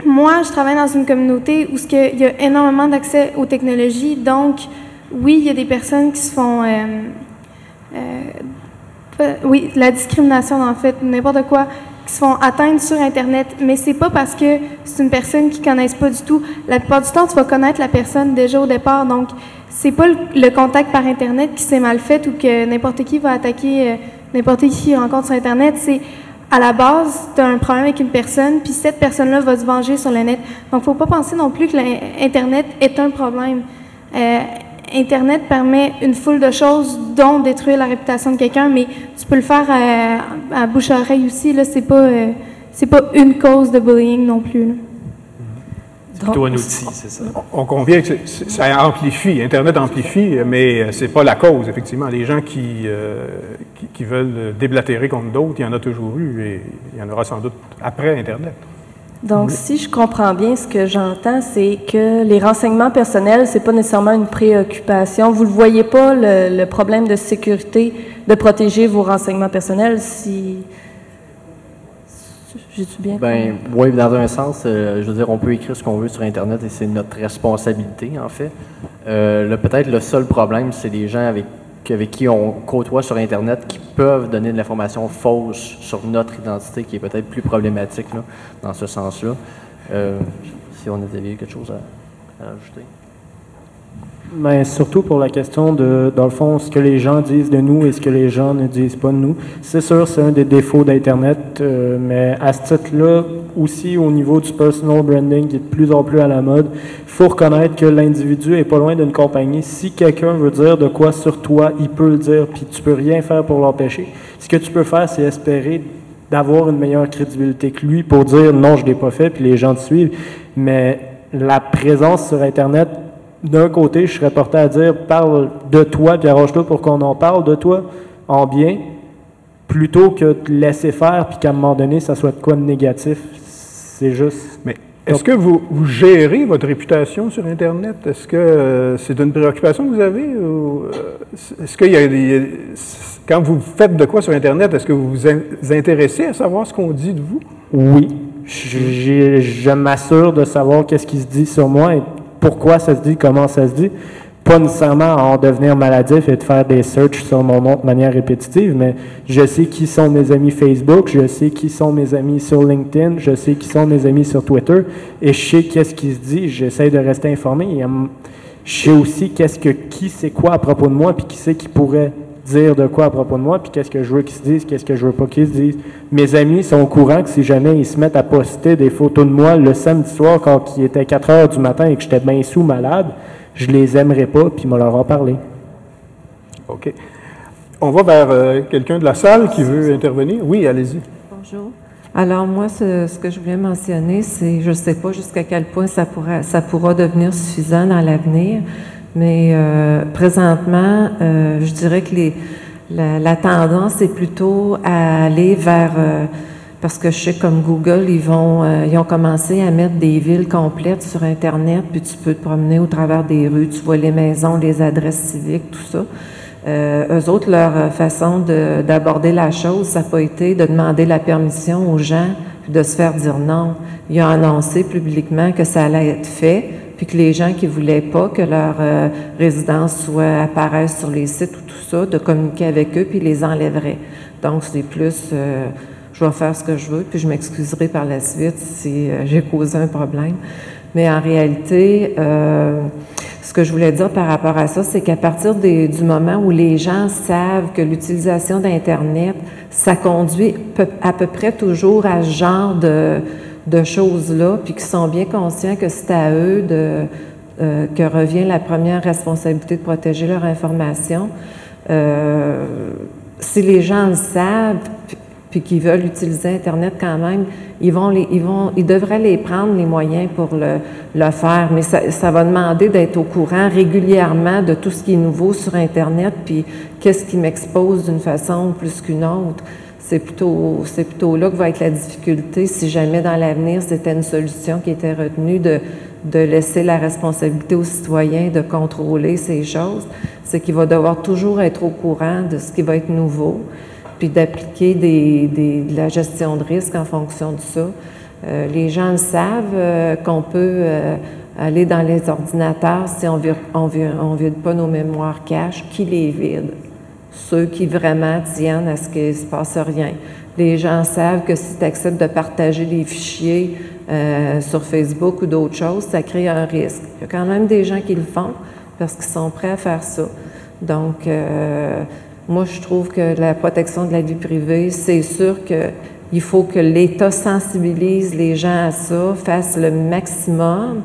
Euh, moi, je travaille dans une communauté où il y a énormément d'accès aux technologies. Donc, oui, il y a des personnes qui se font... oui, la discrimination, en fait, n'importe quoi qui se font atteindre sur Internet, mais c'est pas parce que c'est une personne qui connaissent pas du tout. La plupart du temps, tu vas connaître la personne déjà au départ, donc c'est pas le, contact par Internet qui s'est mal fait ou que n'importe qui va attaquer euh, n'importe qui rencontre sur Internet. À la base, tu as un problème avec une personne, puis cette personne-là va se venger sur le net. Donc, faut pas penser non plus que l'Internet est un problème. Euh, Internet permet une foule de choses, dont détruire la réputation de quelqu'un, mais tu peux le faire à, à bouche à oreille aussi. Là, c'est pas, euh, pas une cause de bullying non plus. C'est plutôt un outil, c'est ça. On convient que ça amplifie, Internet amplifie, mais c'est pas la cause, effectivement. Les gens qui, euh, qui, qui, veulent déblatérer contre d'autres, il y en a toujours eu et il y en aura sans doute après Internet. Donc, si je comprends bien, ce que j'entends, c'est que les renseignements personnels, c'est pas nécessairement une préoccupation. Vous ne voyez pas le, le, problème de sécurité de protéger vos renseignements personnels si. J'ai-tu bien Ben, oui, dans un sens, euh, je veux dire, on peut écrire ce qu'on veut sur Internet et c'est notre responsabilité, en fait. Euh, Peut-être le seul problème, c'est les gens avec avec qui on côtoie sur Internet qui peuvent donner de l'information fausse sur notre identité, qui est peut-être plus problématique là, dans ce sens-là. Euh, si on avait quelque chose à, à ajouter. Mais surtout pour la question de, dans le fond, ce que les gens disent de nous et ce que les gens ne disent pas de nous. C'est sûr, c'est un des défauts d'Internet, euh, mais à ce titre-là, aussi au niveau du personal branding qui est de plus en plus à la mode, faut reconnaître que l'individu est pas loin d'une compagnie. Si quelqu'un veut dire de quoi sur toi, il peut le dire, puis tu peux rien faire pour l'empêcher. Ce que tu peux faire, c'est espérer d'avoir une meilleure crédibilité que lui pour dire non, je l'ai pas fait, puis les gens te suivent. Mais la présence sur Internet d'un côté, je serais porté à dire parle de toi, puis arrange-toi pour qu'on en parle de toi en bien, plutôt que de laisser faire, puis qu'à un moment donné, ça soit de quoi de négatif. C'est juste. Mais est-ce que vous, vous, gérez votre réputation sur Internet? Est-ce que euh, c'est une préoccupation que vous avez? Euh, est-ce qu'il y a des. Quand vous faites de quoi sur Internet, est-ce que vous vous intéressez à savoir ce qu'on dit de vous? Oui. Je, je m'assure de savoir qu'est-ce qui se dit sur moi et pourquoi ça se dit, comment ça se dit. Pas nécessairement en devenir maladif et de faire des searches sur mon nom de manière répétitive, mais je sais qui sont mes amis Facebook, je sais qui sont mes amis sur LinkedIn, je sais qui sont mes amis sur Twitter, et je sais qu'est-ce qui se dit, j'essaie de rester informé. je sais aussi qu'est-ce que qui sait quoi à propos de moi, puis qui sait qui pourrait dire de quoi à propos de moi, puis qu'est-ce que je veux qu'ils se disent, qu'est-ce que je veux pas qu'ils se disent. Mes amis sont au courant que si jamais ils se mettent à poster des photos de moi le samedi soir quand il était 4 heures du matin et que j'étais bien sous malade, je les aimerais pas, puis me leur en parler. OK. On va vers euh, quelqu'un de la salle qui veut intervenir. Oui, allez-y. Bonjour. Alors moi, ce, ce, que je voulais mentionner, c'est, je ne sais pas jusqu'à quel point ça pourra, ça pourra devenir suffisant dans l'avenir, mais euh, présentement, euh, je dirais que les, la, la, tendance est plutôt à aller vers euh, parce que je sais comme Google, ils vont euh, ils ont commencé à mettre des villes complètes sur Internet, puis tu peux te promener au travers des rues, tu vois les maisons, les adresses civiques, tout ça. Euh, eux autres, leur façon d'aborder la chose, ça n'a pas été de demander la permission aux gens, puis de se faire dire non. Ils ont annoncé publiquement que ça allait être fait, puis que les gens qui voulaient pas que leur euh, résidence soit apparaisse sur les sites ou tout ça, de communiquer avec eux, puis les enlèveraient. Donc, c'est plus, euh, je vais faire ce que je veux, puis je m'excuserai par la suite si euh, j'ai causé un problème. Mais en réalité, ce que je voulais dire par rapport à ça, c'est qu'à partir du moment où les gens savent que l'utilisation d'Internet, ça conduit à peu près toujours à ce genre de de choses-là, puis qui sont bien conscients que c'est à eux euh, que revient la première responsabilité de protéger leur information. Euh, si les gens le savent, puis, qu'ils veulent utiliser Internet quand même, ils devraient les prendre les moyens pour le, le faire. Mais ça, ça va demander d'être au courant régulièrement de tout ce qui est nouveau sur Internet, puis qu'est-ce qui m'expose d'une façon plus qu'une autre c'est plutôt, là que va être la difficulté si jamais dans l'avenir c'était une solution qui était retenue de, laisser la responsabilité aux citoyens de contrôler ces choses. C'est qu'il va devoir toujours être au courant de ce qui va être nouveau, puis d'appliquer de la gestion de risque en fonction de ça. Euh, les gens le savent euh, qu'on peut euh, aller dans les ordinateurs si on ne vide pas nos mémoires cache, qui les vide? Ceux qui vraiment tiennent à ce qu'il ne se passe rien. Les gens savent que si tu acceptes de partager des fichiers sur Facebook ou d'autres choses, ça crée un risque. Il y a quand même des gens qui le font parce qu'ils sont prêts à faire ça. Donc, moi, je trouve que la protection de la vie privée, c'est sûr que il faut que l'État sensibilise les gens à ça, fasse le maximum,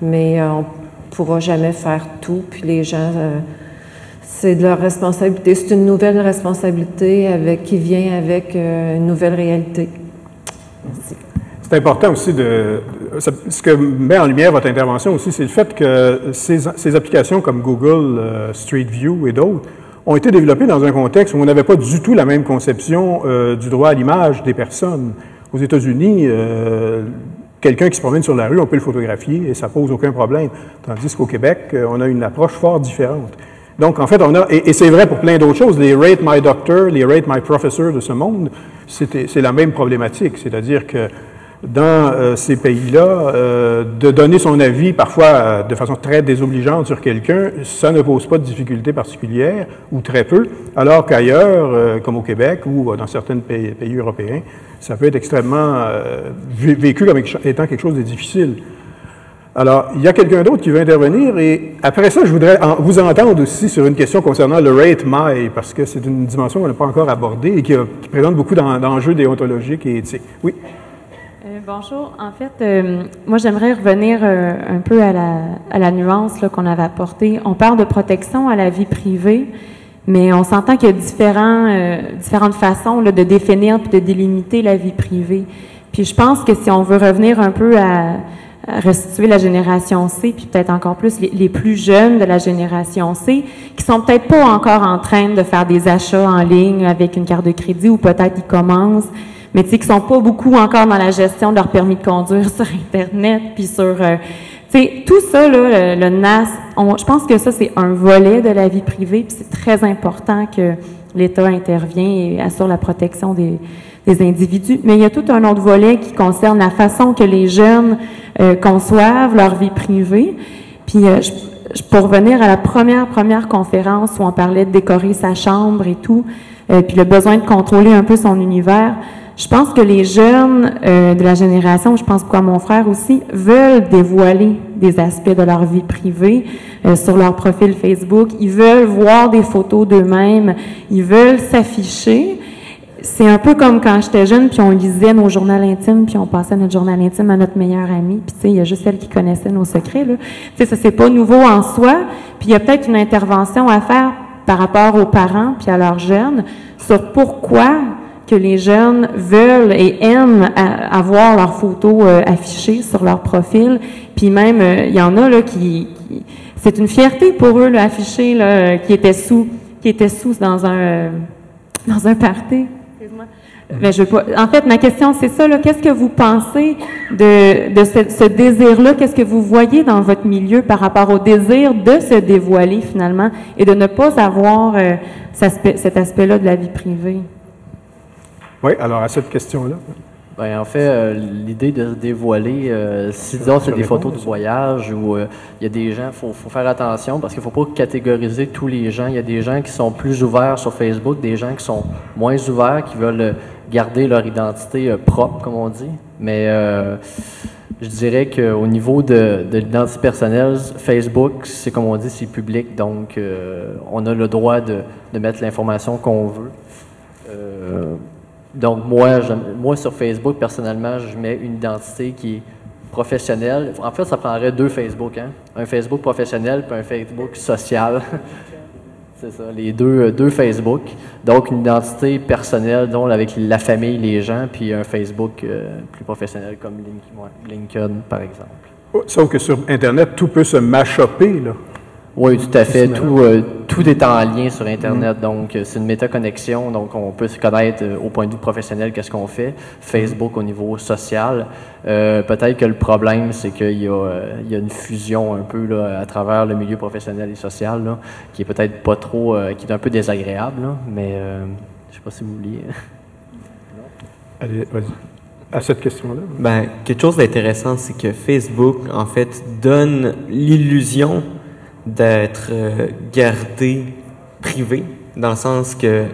mais euh, on ne pourra jamais faire tout. Puis les gens, euh, c'est de leur responsabilité. C'est une nouvelle responsabilité qui vient avec euh, une nouvelle réalité. C'est important aussi de. Ce que met en lumière votre intervention aussi, c'est le fait que ces, applications comme Google Street View et d'autres ont été développés dans un contexte où on n'avait pas du tout la même conception euh, du droit à l'image des personnes. Aux États-Unis, euh, quelqu'un qui se promène sur la rue, on peut le photographier et ça pose aucun problème. Tandis qu'au Québec, euh, on a une approche fort différente. Donc, en fait, on a, et, c'est vrai pour plein d'autres choses, les Rate My Doctor, les Rate My Professor de ce monde, c'est la même problématique. C'est-à-dire que dans euh, ces pays-là, euh, de donner son avis parfois euh, de façon très désobligeante sur quelqu'un, ça ne pose pas de difficultés particulières ou très peu, alors qu'ailleurs, comme au Québec ou dans certains pays, européens, ça peut être extrêmement vécu comme étant quelque chose de difficile. Alors, il y a quelqu'un d'autre qui veut intervenir et après ça, je voudrais vous entendre aussi sur une question concernant le rate my, parce que c'est une dimension qu'on n'a pas encore abordée et qui, qui présente beaucoup d'enjeux déontologiques et éthiques. Oui bonjour. En fait, euh, moi, j'aimerais revenir euh, un peu à la, nuance qu'on avait apportée. On parle de protection à la vie privée, mais on s'entend qu'il y a euh, différentes façons de définir et de délimiter la vie privée. Puis je pense que si on veut revenir un peu à, restituer la génération C, puis peut-être encore plus les, plus jeunes de la génération C, qui sont peut-être pas encore en train de faire des achats en ligne avec une carte de crédit ou peut-être ils commencent mais tu sais, qui sont pas beaucoup encore dans la gestion de leur permis de conduire sur Internet, puis sur... Euh, tu sais, tout ça, là, le, NAS, je pense que ça, c'est un volet de la vie privée, puis c'est très important que l'État intervient et assure la protection des, individus. Mais il y a tout un autre volet qui concerne la façon que les jeunes euh, conçoivent leur vie privée. Puis, euh, je, pour revenir à la première, première conférence où on parlait de décorer sa chambre et tout, puis le besoin de contrôler un peu son univers, je pense que les jeunes euh, de la génération, je pense quoi mon frère aussi, veulent dévoiler des aspects de leur vie privée euh, sur leur profil Facebook. Ils veulent voir des photos d'eux-mêmes. Ils veulent s'afficher. C'est un peu comme quand j'étais jeune, puis on lisait nos journaux intimes, puis on passait notre journal intime à notre meilleure amie. Puis tu sais, il y a juste elle qui connaissait nos secrets. Là. Tu sais, ça c'est pas nouveau en soi. Puis il y a peut-être une intervention à faire par rapport aux parents puis à leurs jeunes sur pourquoi que les jeunes veulent et aiment avoir leurs photos euh, affichées sur leur profil. Puis même, euh, il y en a là qui, c'est une fierté pour eux là, là, qui étaient sous, qui étaient sous dans un euh, dans un party. Mais je en fait, ma question, c'est ça. Qu'est-ce que vous pensez de, de ce, ce désir-là? Qu'est-ce que vous voyez dans votre milieu par rapport au désir de se dévoiler finalement et de ne pas avoir cet aspect-là de la vie privée? Oui, alors à cette question-là. Bien, en fait, euh, l'idée de se dévoiler, euh, si disons c'est des photos de voyage ou euh, il y a des gens, il faut, faut, faire attention parce qu'il ne faut pas catégoriser tous les gens. Il y a des gens qui sont plus ouverts sur Facebook, des gens qui sont moins ouverts, qui veulent garder leur identité propre, comme on dit. Mais je dirais qu'au niveau de, de l'identité personnelle, Facebook, c'est comme on dit, c'est public, donc on a le droit de, mettre l'information qu'on veut. Donc, moi, moi, sur Facebook, personnellement, je mets une identité qui est professionnelle. En fait, ça prendrait deux Facebook, hein? un Facebook professionnel puis un Facebook social. C'est ça, les deux, euh, deux Facebook. Donc, une identité personnelle, donc avec la famille, les gens, puis un Facebook euh, plus professionnel comme LinkedIn, par exemple. Sauf que sur Internet, tout peut se machoper, là. Oui, tout à fait. Tout, euh, tout est en lien sur Internet. Donc, euh, c'est une métaconnexion. Donc, on peut se connaître euh, au point de vue professionnel qu'est-ce qu'on fait. Facebook au niveau social. Euh, Peut-être que le problème, c'est qu'il y, a, euh, il y a une fusion un peu là, à travers le milieu professionnel et social là, qui est peut-être pas trop, euh, qui est un peu désagréable. là. mais euh, je sais pas si vous vouliez. Allez, vas-y. À cette question-là. Ben, quelque chose d'intéressant, c'est que Facebook, en fait, donne l'illusion d'être euh, gardé privé, dans le sens que euh,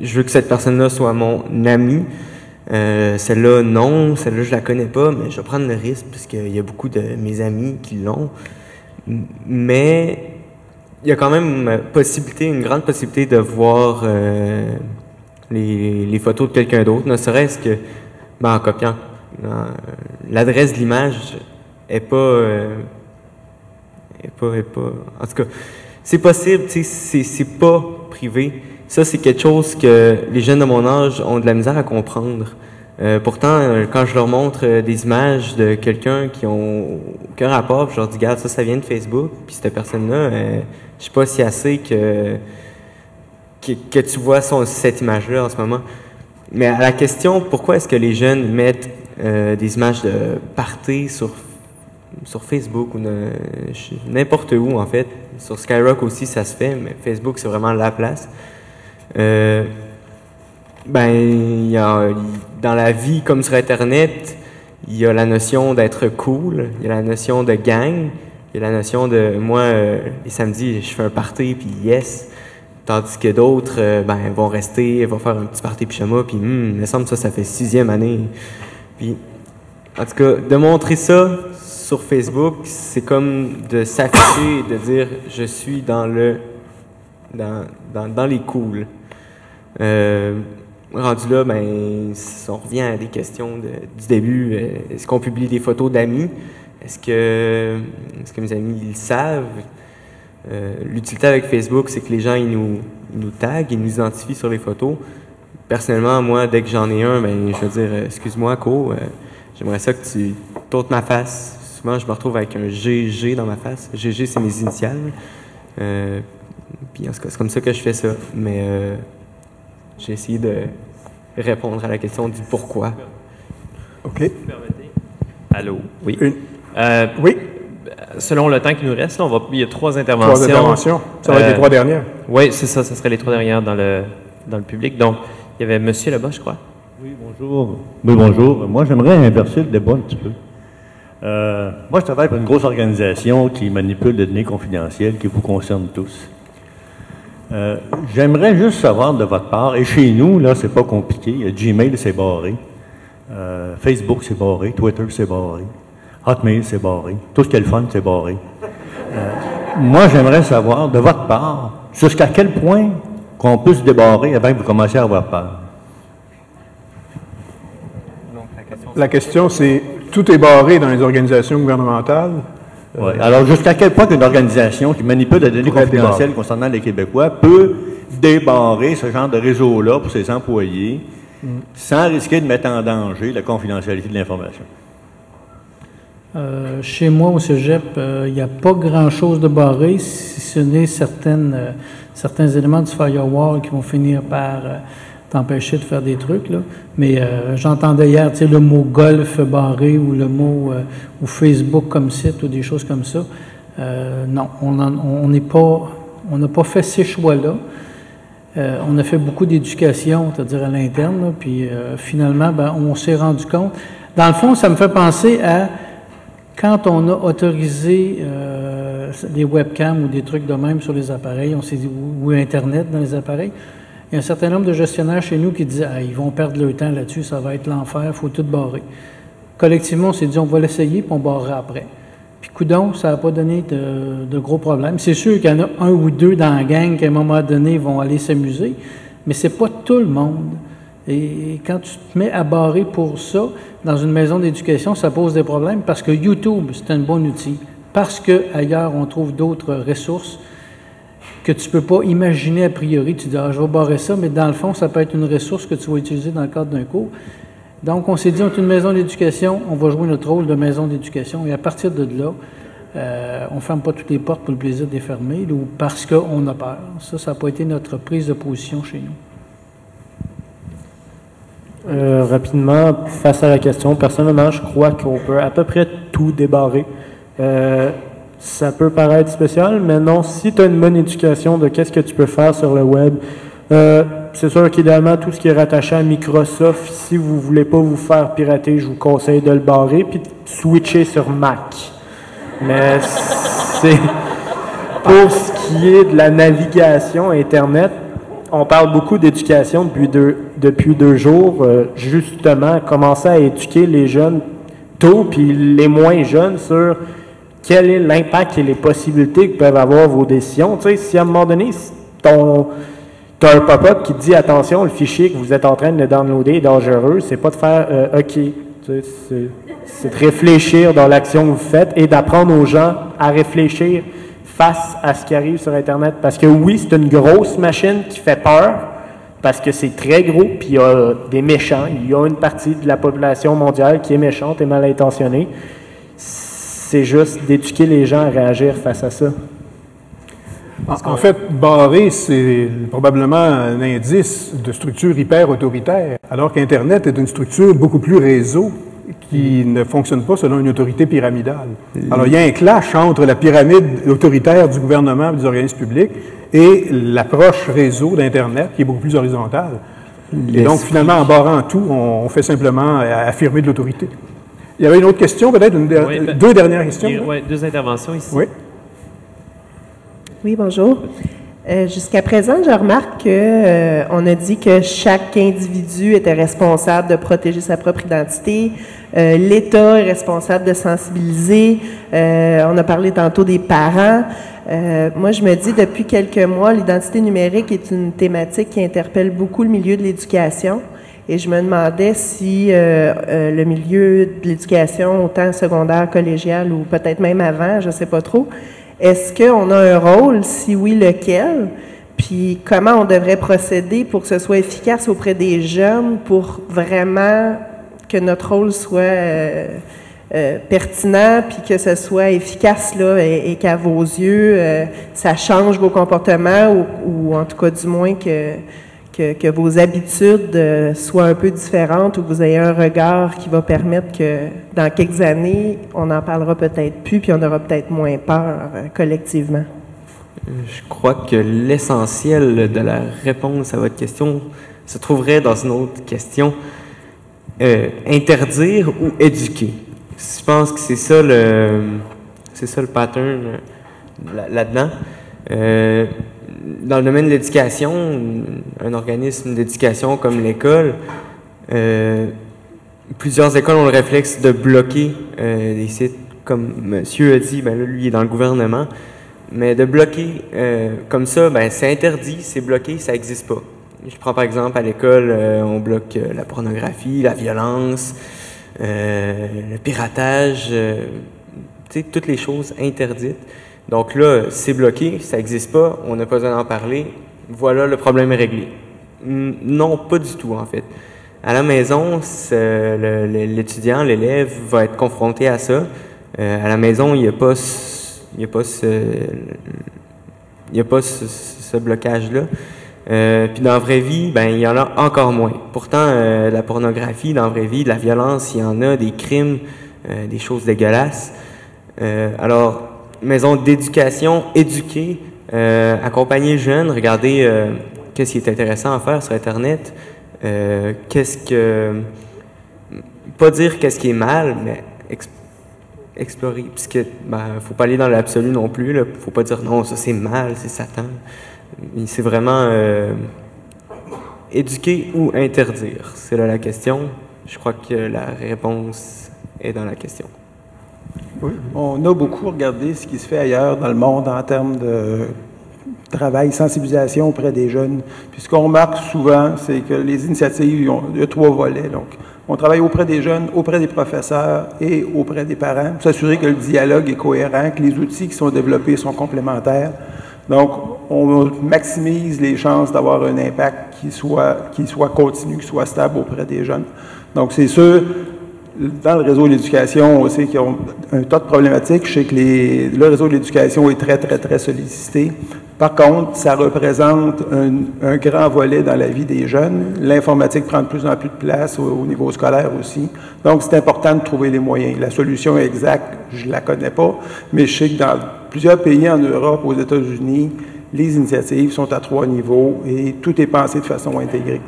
je veux que cette personne-là soit mon ami. Euh, celle-là, non. Celle-là, je la connais pas, mais je vais prendre le risque parce qu'il y a beaucoup de mes amis qui l'ont. Mais il y a quand même possibilité, une grande possibilité de voir les, photos de quelqu'un d'autre, ne serait-ce que ben, en copiant. L'adresse de l'image est pas, est pas, est pas. En tout cas, c'est possible, tu sais, c'est pas privé. Ça, c'est quelque chose que les jeunes de mon âge ont de la misère à comprendre. Euh, pourtant, euh, quand je leur montre euh, des images de quelqu'un qui ont aucun rapport, je leur dis, regarde, ça, ça vient de Facebook, puis cette personne-là, euh, je sais pas si assez que, que, tu vois cette image-là en ce moment. Mais à la question, pourquoi est-ce que les jeunes mettent des images de party sur, sur Facebook ou n'importe où, en fait? Sur Skyrock aussi, ça se fait, mais Facebook, c'est vraiment la place. Euh, ben, y a, dans la vie comme sur Internet, il y a la notion d'être cool, il y a la notion de gang, il y a la notion de moi, euh, les je fais un party, puis yes. Tandis que d'autres, euh, ben, vont rester, vont faire un petit party puis hum, il me semble que ça, ça fait sixième année. Puis, en tout cas, de montrer ça sur Facebook, c'est comme de s'afficher et de dire je suis dans le dans, dans, dans les cools. Euh, rendu là, ben, on revient à des questions du début. Euh, Est-ce qu'on publie des photos d'amis? Est-ce que, est-ce que mes amis ils le savent? Euh, L'utilité avec Facebook, c'est que les gens ils nous, ils nous taguent, ils nous identifient sur les photos. Personnellement, moi, dès que j'en ai un, ben, je veux dire, excuse-moi, Co, j'aimerais ça que tu t'ôtes ma face. Souvent, je me retrouve avec un GG dans ma face. GG, c'est mes initiales. Euh, puis en tout cas, c'est comme ça que je fais ça. Mais euh, j'ai essayé de répondre à la question du pourquoi. OK. Allô? Oui. Euh, oui? Selon le temps qui nous reste, là, on va, il y a trois interventions. Trois interventions. Ça va être les trois dernières. Oui, c'est ça. Ça serait les trois dernières dans le, dans le public. Donc, il y avait monsieur là-bas, je crois. Oui, bonjour. Oui, bonjour. Moi, j'aimerais inverser le débat un petit peu. Euh, moi, je travaille pour une grosse organisation qui manipule des données confidentielles qui vous concernent tous. Euh, j'aimerais juste savoir de votre part, et chez nous, là, c'est pas compliqué. Gmail, c'est barré. Euh, Facebook, c'est barré. Twitter, c'est barré. Hotmail, c'est barré. Tout ce qui est le fun, c'est barré. Euh, moi, j'aimerais savoir de votre part, jusqu'à quel point qu'on peut se débarrer avant que vous commenciez à avoir peur? La question, c'est tout est barré dans les organisations gouvernementales. Euh, Ouais. Alors, jusqu'à quel point qu'une organisation qui manipule des données confidentielles concernant les Québécois peut débarrer ce genre de réseau-là pour ses employés Mm. sans risquer de mettre en danger la confidentialité de l'information? Euh, chez moi, au cégep, euh, il n'y a pas grand-chose de barré, si ce n'est certaines, euh, certains éléments du firewall qui vont finir par euh, t'empêcher de faire des trucs. Là. Mais euh, j'entendais hier le mot golf barré ou le mot euh, ou Facebook comme site ou des choses comme ça. Euh, non, on n'est pas, on n'a pas fait ces choix-là. On a fait beaucoup d'éducation, c'est-à-dire à l'interne, puis finalement, ben, on s'est rendu compte. Dans le fond, ça me fait penser à quand on a autorisé des webcams ou des trucs de même sur les appareils, on s'est dit, ou Internet dans les appareils, il y a un certain nombre de gestionnaires chez nous qui disaient ah, ils vont perdre leur temps là-dessus, ça va être l'enfer, il faut tout barrer. Collectivement, on s'est dit on va l'essayer, puis on barrera après. Puis coudon, ça n'a pas donné de, gros problèmes. C'est sûr qu'il y en a un ou deux dans la gang qui, à un moment donné, vont aller s'amuser, mais c'est pas tout le monde. Et quand tu te mets à barrer pour ça, dans une maison d'éducation, ça pose des problèmes parce que YouTube, c'est un bon outil. Parce que ailleurs, on trouve d'autres ressources que tu peux pas imaginer a priori. Tu dis, ah, je vais barrer ça, mais dans le fond, ça peut être une ressource que tu vas utiliser dans le cadre d'un cours. Donc, on s'est dit, on est une maison d'éducation, on va jouer notre rôle de maison d'éducation. Et à partir de là, euh, on ne ferme pas toutes les portes pour le plaisir de les fermer ou parce qu'on a peur. Ça, ça n'a pas été notre prise de position chez nous. Euh, rapidement, face à la question, personnellement, je crois qu'on peut à peu près tout débarrer. Euh, ça peut paraître spécial, mais non, si tu as une bonne éducation de qu'est-ce que tu peux faire sur le web, euh, c'est sûr qu'idéalement, tout ce qui est rattaché à Microsoft, si vous voulez pas vous faire pirater, je vous conseille de le barrer puis de switcher sur Mac. Mais c'est pour ce qui est de la navigation Internet, on parle beaucoup d'éducation depuis deux, depuis deux jours. Euh, justement, commencer à éduquer les jeunes tôt, puis les moins jeunes sur quel est l'impact et les possibilités que peuvent avoir vos décisions. Tu sais, si à un moment donné, ton, as un pop-up qui te dit attention, le fichier que vous êtes en train de downloader est dangereux, c'est pas de faire euh, OK. Tu sais, c'est de réfléchir dans l'action que vous faites et d'apprendre aux gens à réfléchir face à ce qui arrive sur Internet. Parce que oui, c'est une grosse machine qui fait peur, parce que c'est très gros, puis il y a des méchants. Il y a une partie de la population mondiale qui est méchante et mal intentionnée. C'est juste d'éduquer les gens à réagir face à ça. En, fait, barrer, c'est probablement un indice de structure hyper autoritaire, alors qu'Internet est une structure beaucoup plus réseau qui ne fonctionne pas selon une autorité pyramidale. Alors, il y a un clash entre la pyramide autoritaire du gouvernement et des organismes publics et l'approche réseau d'Internet qui est beaucoup plus horizontale. Et donc, finalement, en barrant tout, on, fait simplement affirmer de l'autorité. Il y avait une autre question, peut-être, ben, deux dernières questions. Oui, deux interventions ici. Oui. Oui, bonjour. Euh, jusqu'à présent, je remarque qu'on euh, a dit que chaque individu était responsable de protéger sa propre identité. Euh, L'État est responsable de sensibiliser. on a parlé tantôt des parents. moi, je me dis depuis quelques mois, l'identité numérique est une thématique qui interpelle beaucoup le milieu de l'éducation. Et je me demandais si le milieu de l'éducation, autant secondaire, collégial ou peut-être même avant, je ne sais pas trop, est-ce qu'on a un rôle? Si oui, lequel? Puis comment on devrait procéder pour que ce soit efficace auprès des jeunes pour vraiment que notre rôle soit euh, euh, pertinent, puis que ce soit efficace là, et, qu'à vos yeux, euh, ça change vos comportements ou, en tout cas du moins que que, vos habitudes euh, soient un peu différentes ou que vous ayez un regard qui va permettre que dans quelques années, on n'en parlera peut-être plus, puis on aura peut-être moins peur euh, collectivement. Je crois que l'essentiel de la réponse à votre question se trouverait dans une autre question. Euh, interdire ou éduquer? Je pense que c'est ça le, c'est ça le pattern là-dedans dans le domaine de l'éducation, un organisme d'éducation comme l'école, euh, plusieurs écoles ont le réflexe de bloquer euh, des sites, comme monsieur a dit, ben là, lui, est dans le gouvernement, mais de bloquer euh, comme ça, ben, c'est interdit, c'est bloqué, ça n'existe pas. Je prends par exemple à l'école, on bloque la pornographie, la violence, le piratage, toutes les choses interdites. Donc là, c'est bloqué, ça n'existe pas, on n'a pas besoin d'en parler, voilà, le problème est réglé. Non, pas du tout, en fait. À la maison, l'étudiant, l'élève va être confronté à ça. Euh, à la maison, il n'y a pas, ce, il a pas ce, blocage-là. Euh, puis dans la vraie vie, ben il y en a encore moins. Pourtant, euh, la pornographie, dans la vraie vie, de la violence, il y en a, des crimes, des choses dégueulasses. alors, maison d'éducation, éduquer, euh, accompagner jeunes, regarder euh, qu'est-ce qui est intéressant à faire sur Internet, euh, qu'est-ce que... Pas dire qu'est-ce qui est mal, mais explorer, puisque ben, faut pas aller dans l'absolu non plus, là. faut pas dire non, ça c'est mal, c'est Satan. C'est vraiment éduquer ou interdire, c'est là la question. Je crois que la réponse est dans la question. On a beaucoup regardé ce qui se fait ailleurs dans le monde en termes de travail, sensibilisation auprès des jeunes. Puis ce qu'on remarque souvent, c'est que les initiatives, ont, il y trois volets. Donc, on travaille auprès des jeunes, auprès des professeurs et auprès des parents pour s'assurer que le dialogue est cohérent, que les outils qui sont développés sont complémentaires. Donc, on maximise les chances d'avoir un impact qui soit, qui soit continu, qui soit stable auprès des jeunes. Donc, c'est sûr, dans le réseau de l'éducation, on sait qu'ils ont un tas de problématiques. Je sais que les, le réseau de l'éducation est très, très, très sollicité. Par contre, ça représente un, grand volet dans la vie des jeunes. L'informatique prend de plus en plus de place au, au niveau scolaire aussi. Donc, c'est important de trouver les moyens. La solution exacte, je ne la connais pas, mais je sais que dans plusieurs pays en Europe, aux États-Unis, les initiatives sont à trois niveaux et tout est pensé de façon intégrée.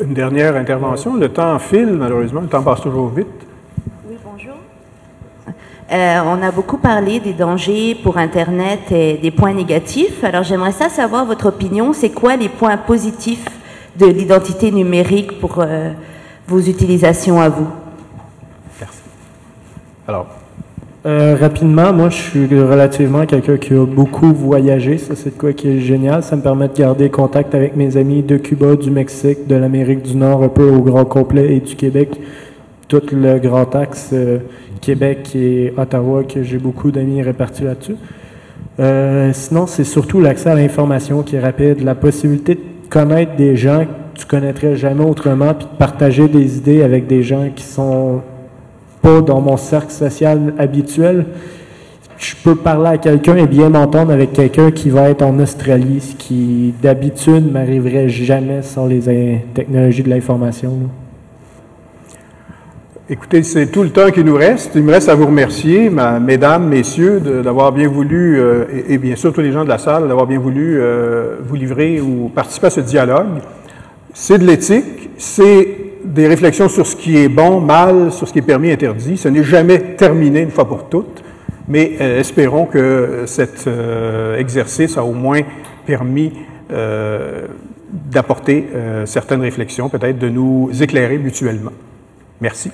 Une dernière intervention. Le temps file, malheureusement. Le temps passe toujours vite. Oui, bonjour. Euh, on a beaucoup parlé des dangers pour Internet et des points négatifs. Alors, j'aimerais ça savoir votre opinion. C'est quoi les points positifs de l'identité numérique pour euh, vos utilisations à vous? Merci. Alors, Euh, rapidement, moi, je suis relativement quelqu'un qui a beaucoup voyagé. Ça, c'est quoi qui est génial. Ça me permet de garder contact avec mes amis de Cuba, du Mexique, de l'Amérique du Nord, un peu au grand complet, et du Québec. Tout le grand axe euh, Québec et Ottawa, que j'ai beaucoup d'amis répartis là-dessus. Euh, sinon, c'est surtout l'accès à l'information qui est rapide, la possibilité de connaître des gens que tu connaîtrais jamais autrement, puis de partager des idées avec des gens qui sont pas dans mon cercle social habituel. Je peux parler à quelqu'un et bien m'entendre avec quelqu'un qui va être en Australie, ce qui d'habitude m'arriverait jamais sans les technologies de l'information. Écoutez, c'est tout le temps qui nous reste. Il me reste à vous remercier, mesdames, messieurs, d'avoir bien voulu, euh, et, et bien sûr tous les gens de la salle, d'avoir bien voulu euh, vous livrer ou participer à ce dialogue. C'est de l'éthique, c'est des réflexions sur ce qui est bon, mal, sur ce qui est permis, interdit. Ce n'est jamais terminé une fois pour toutes, mais euh, espérons que cet euh, exercice a au moins permis euh, d'apporter certaines réflexions, peut-être de nous éclairer mutuellement. Merci.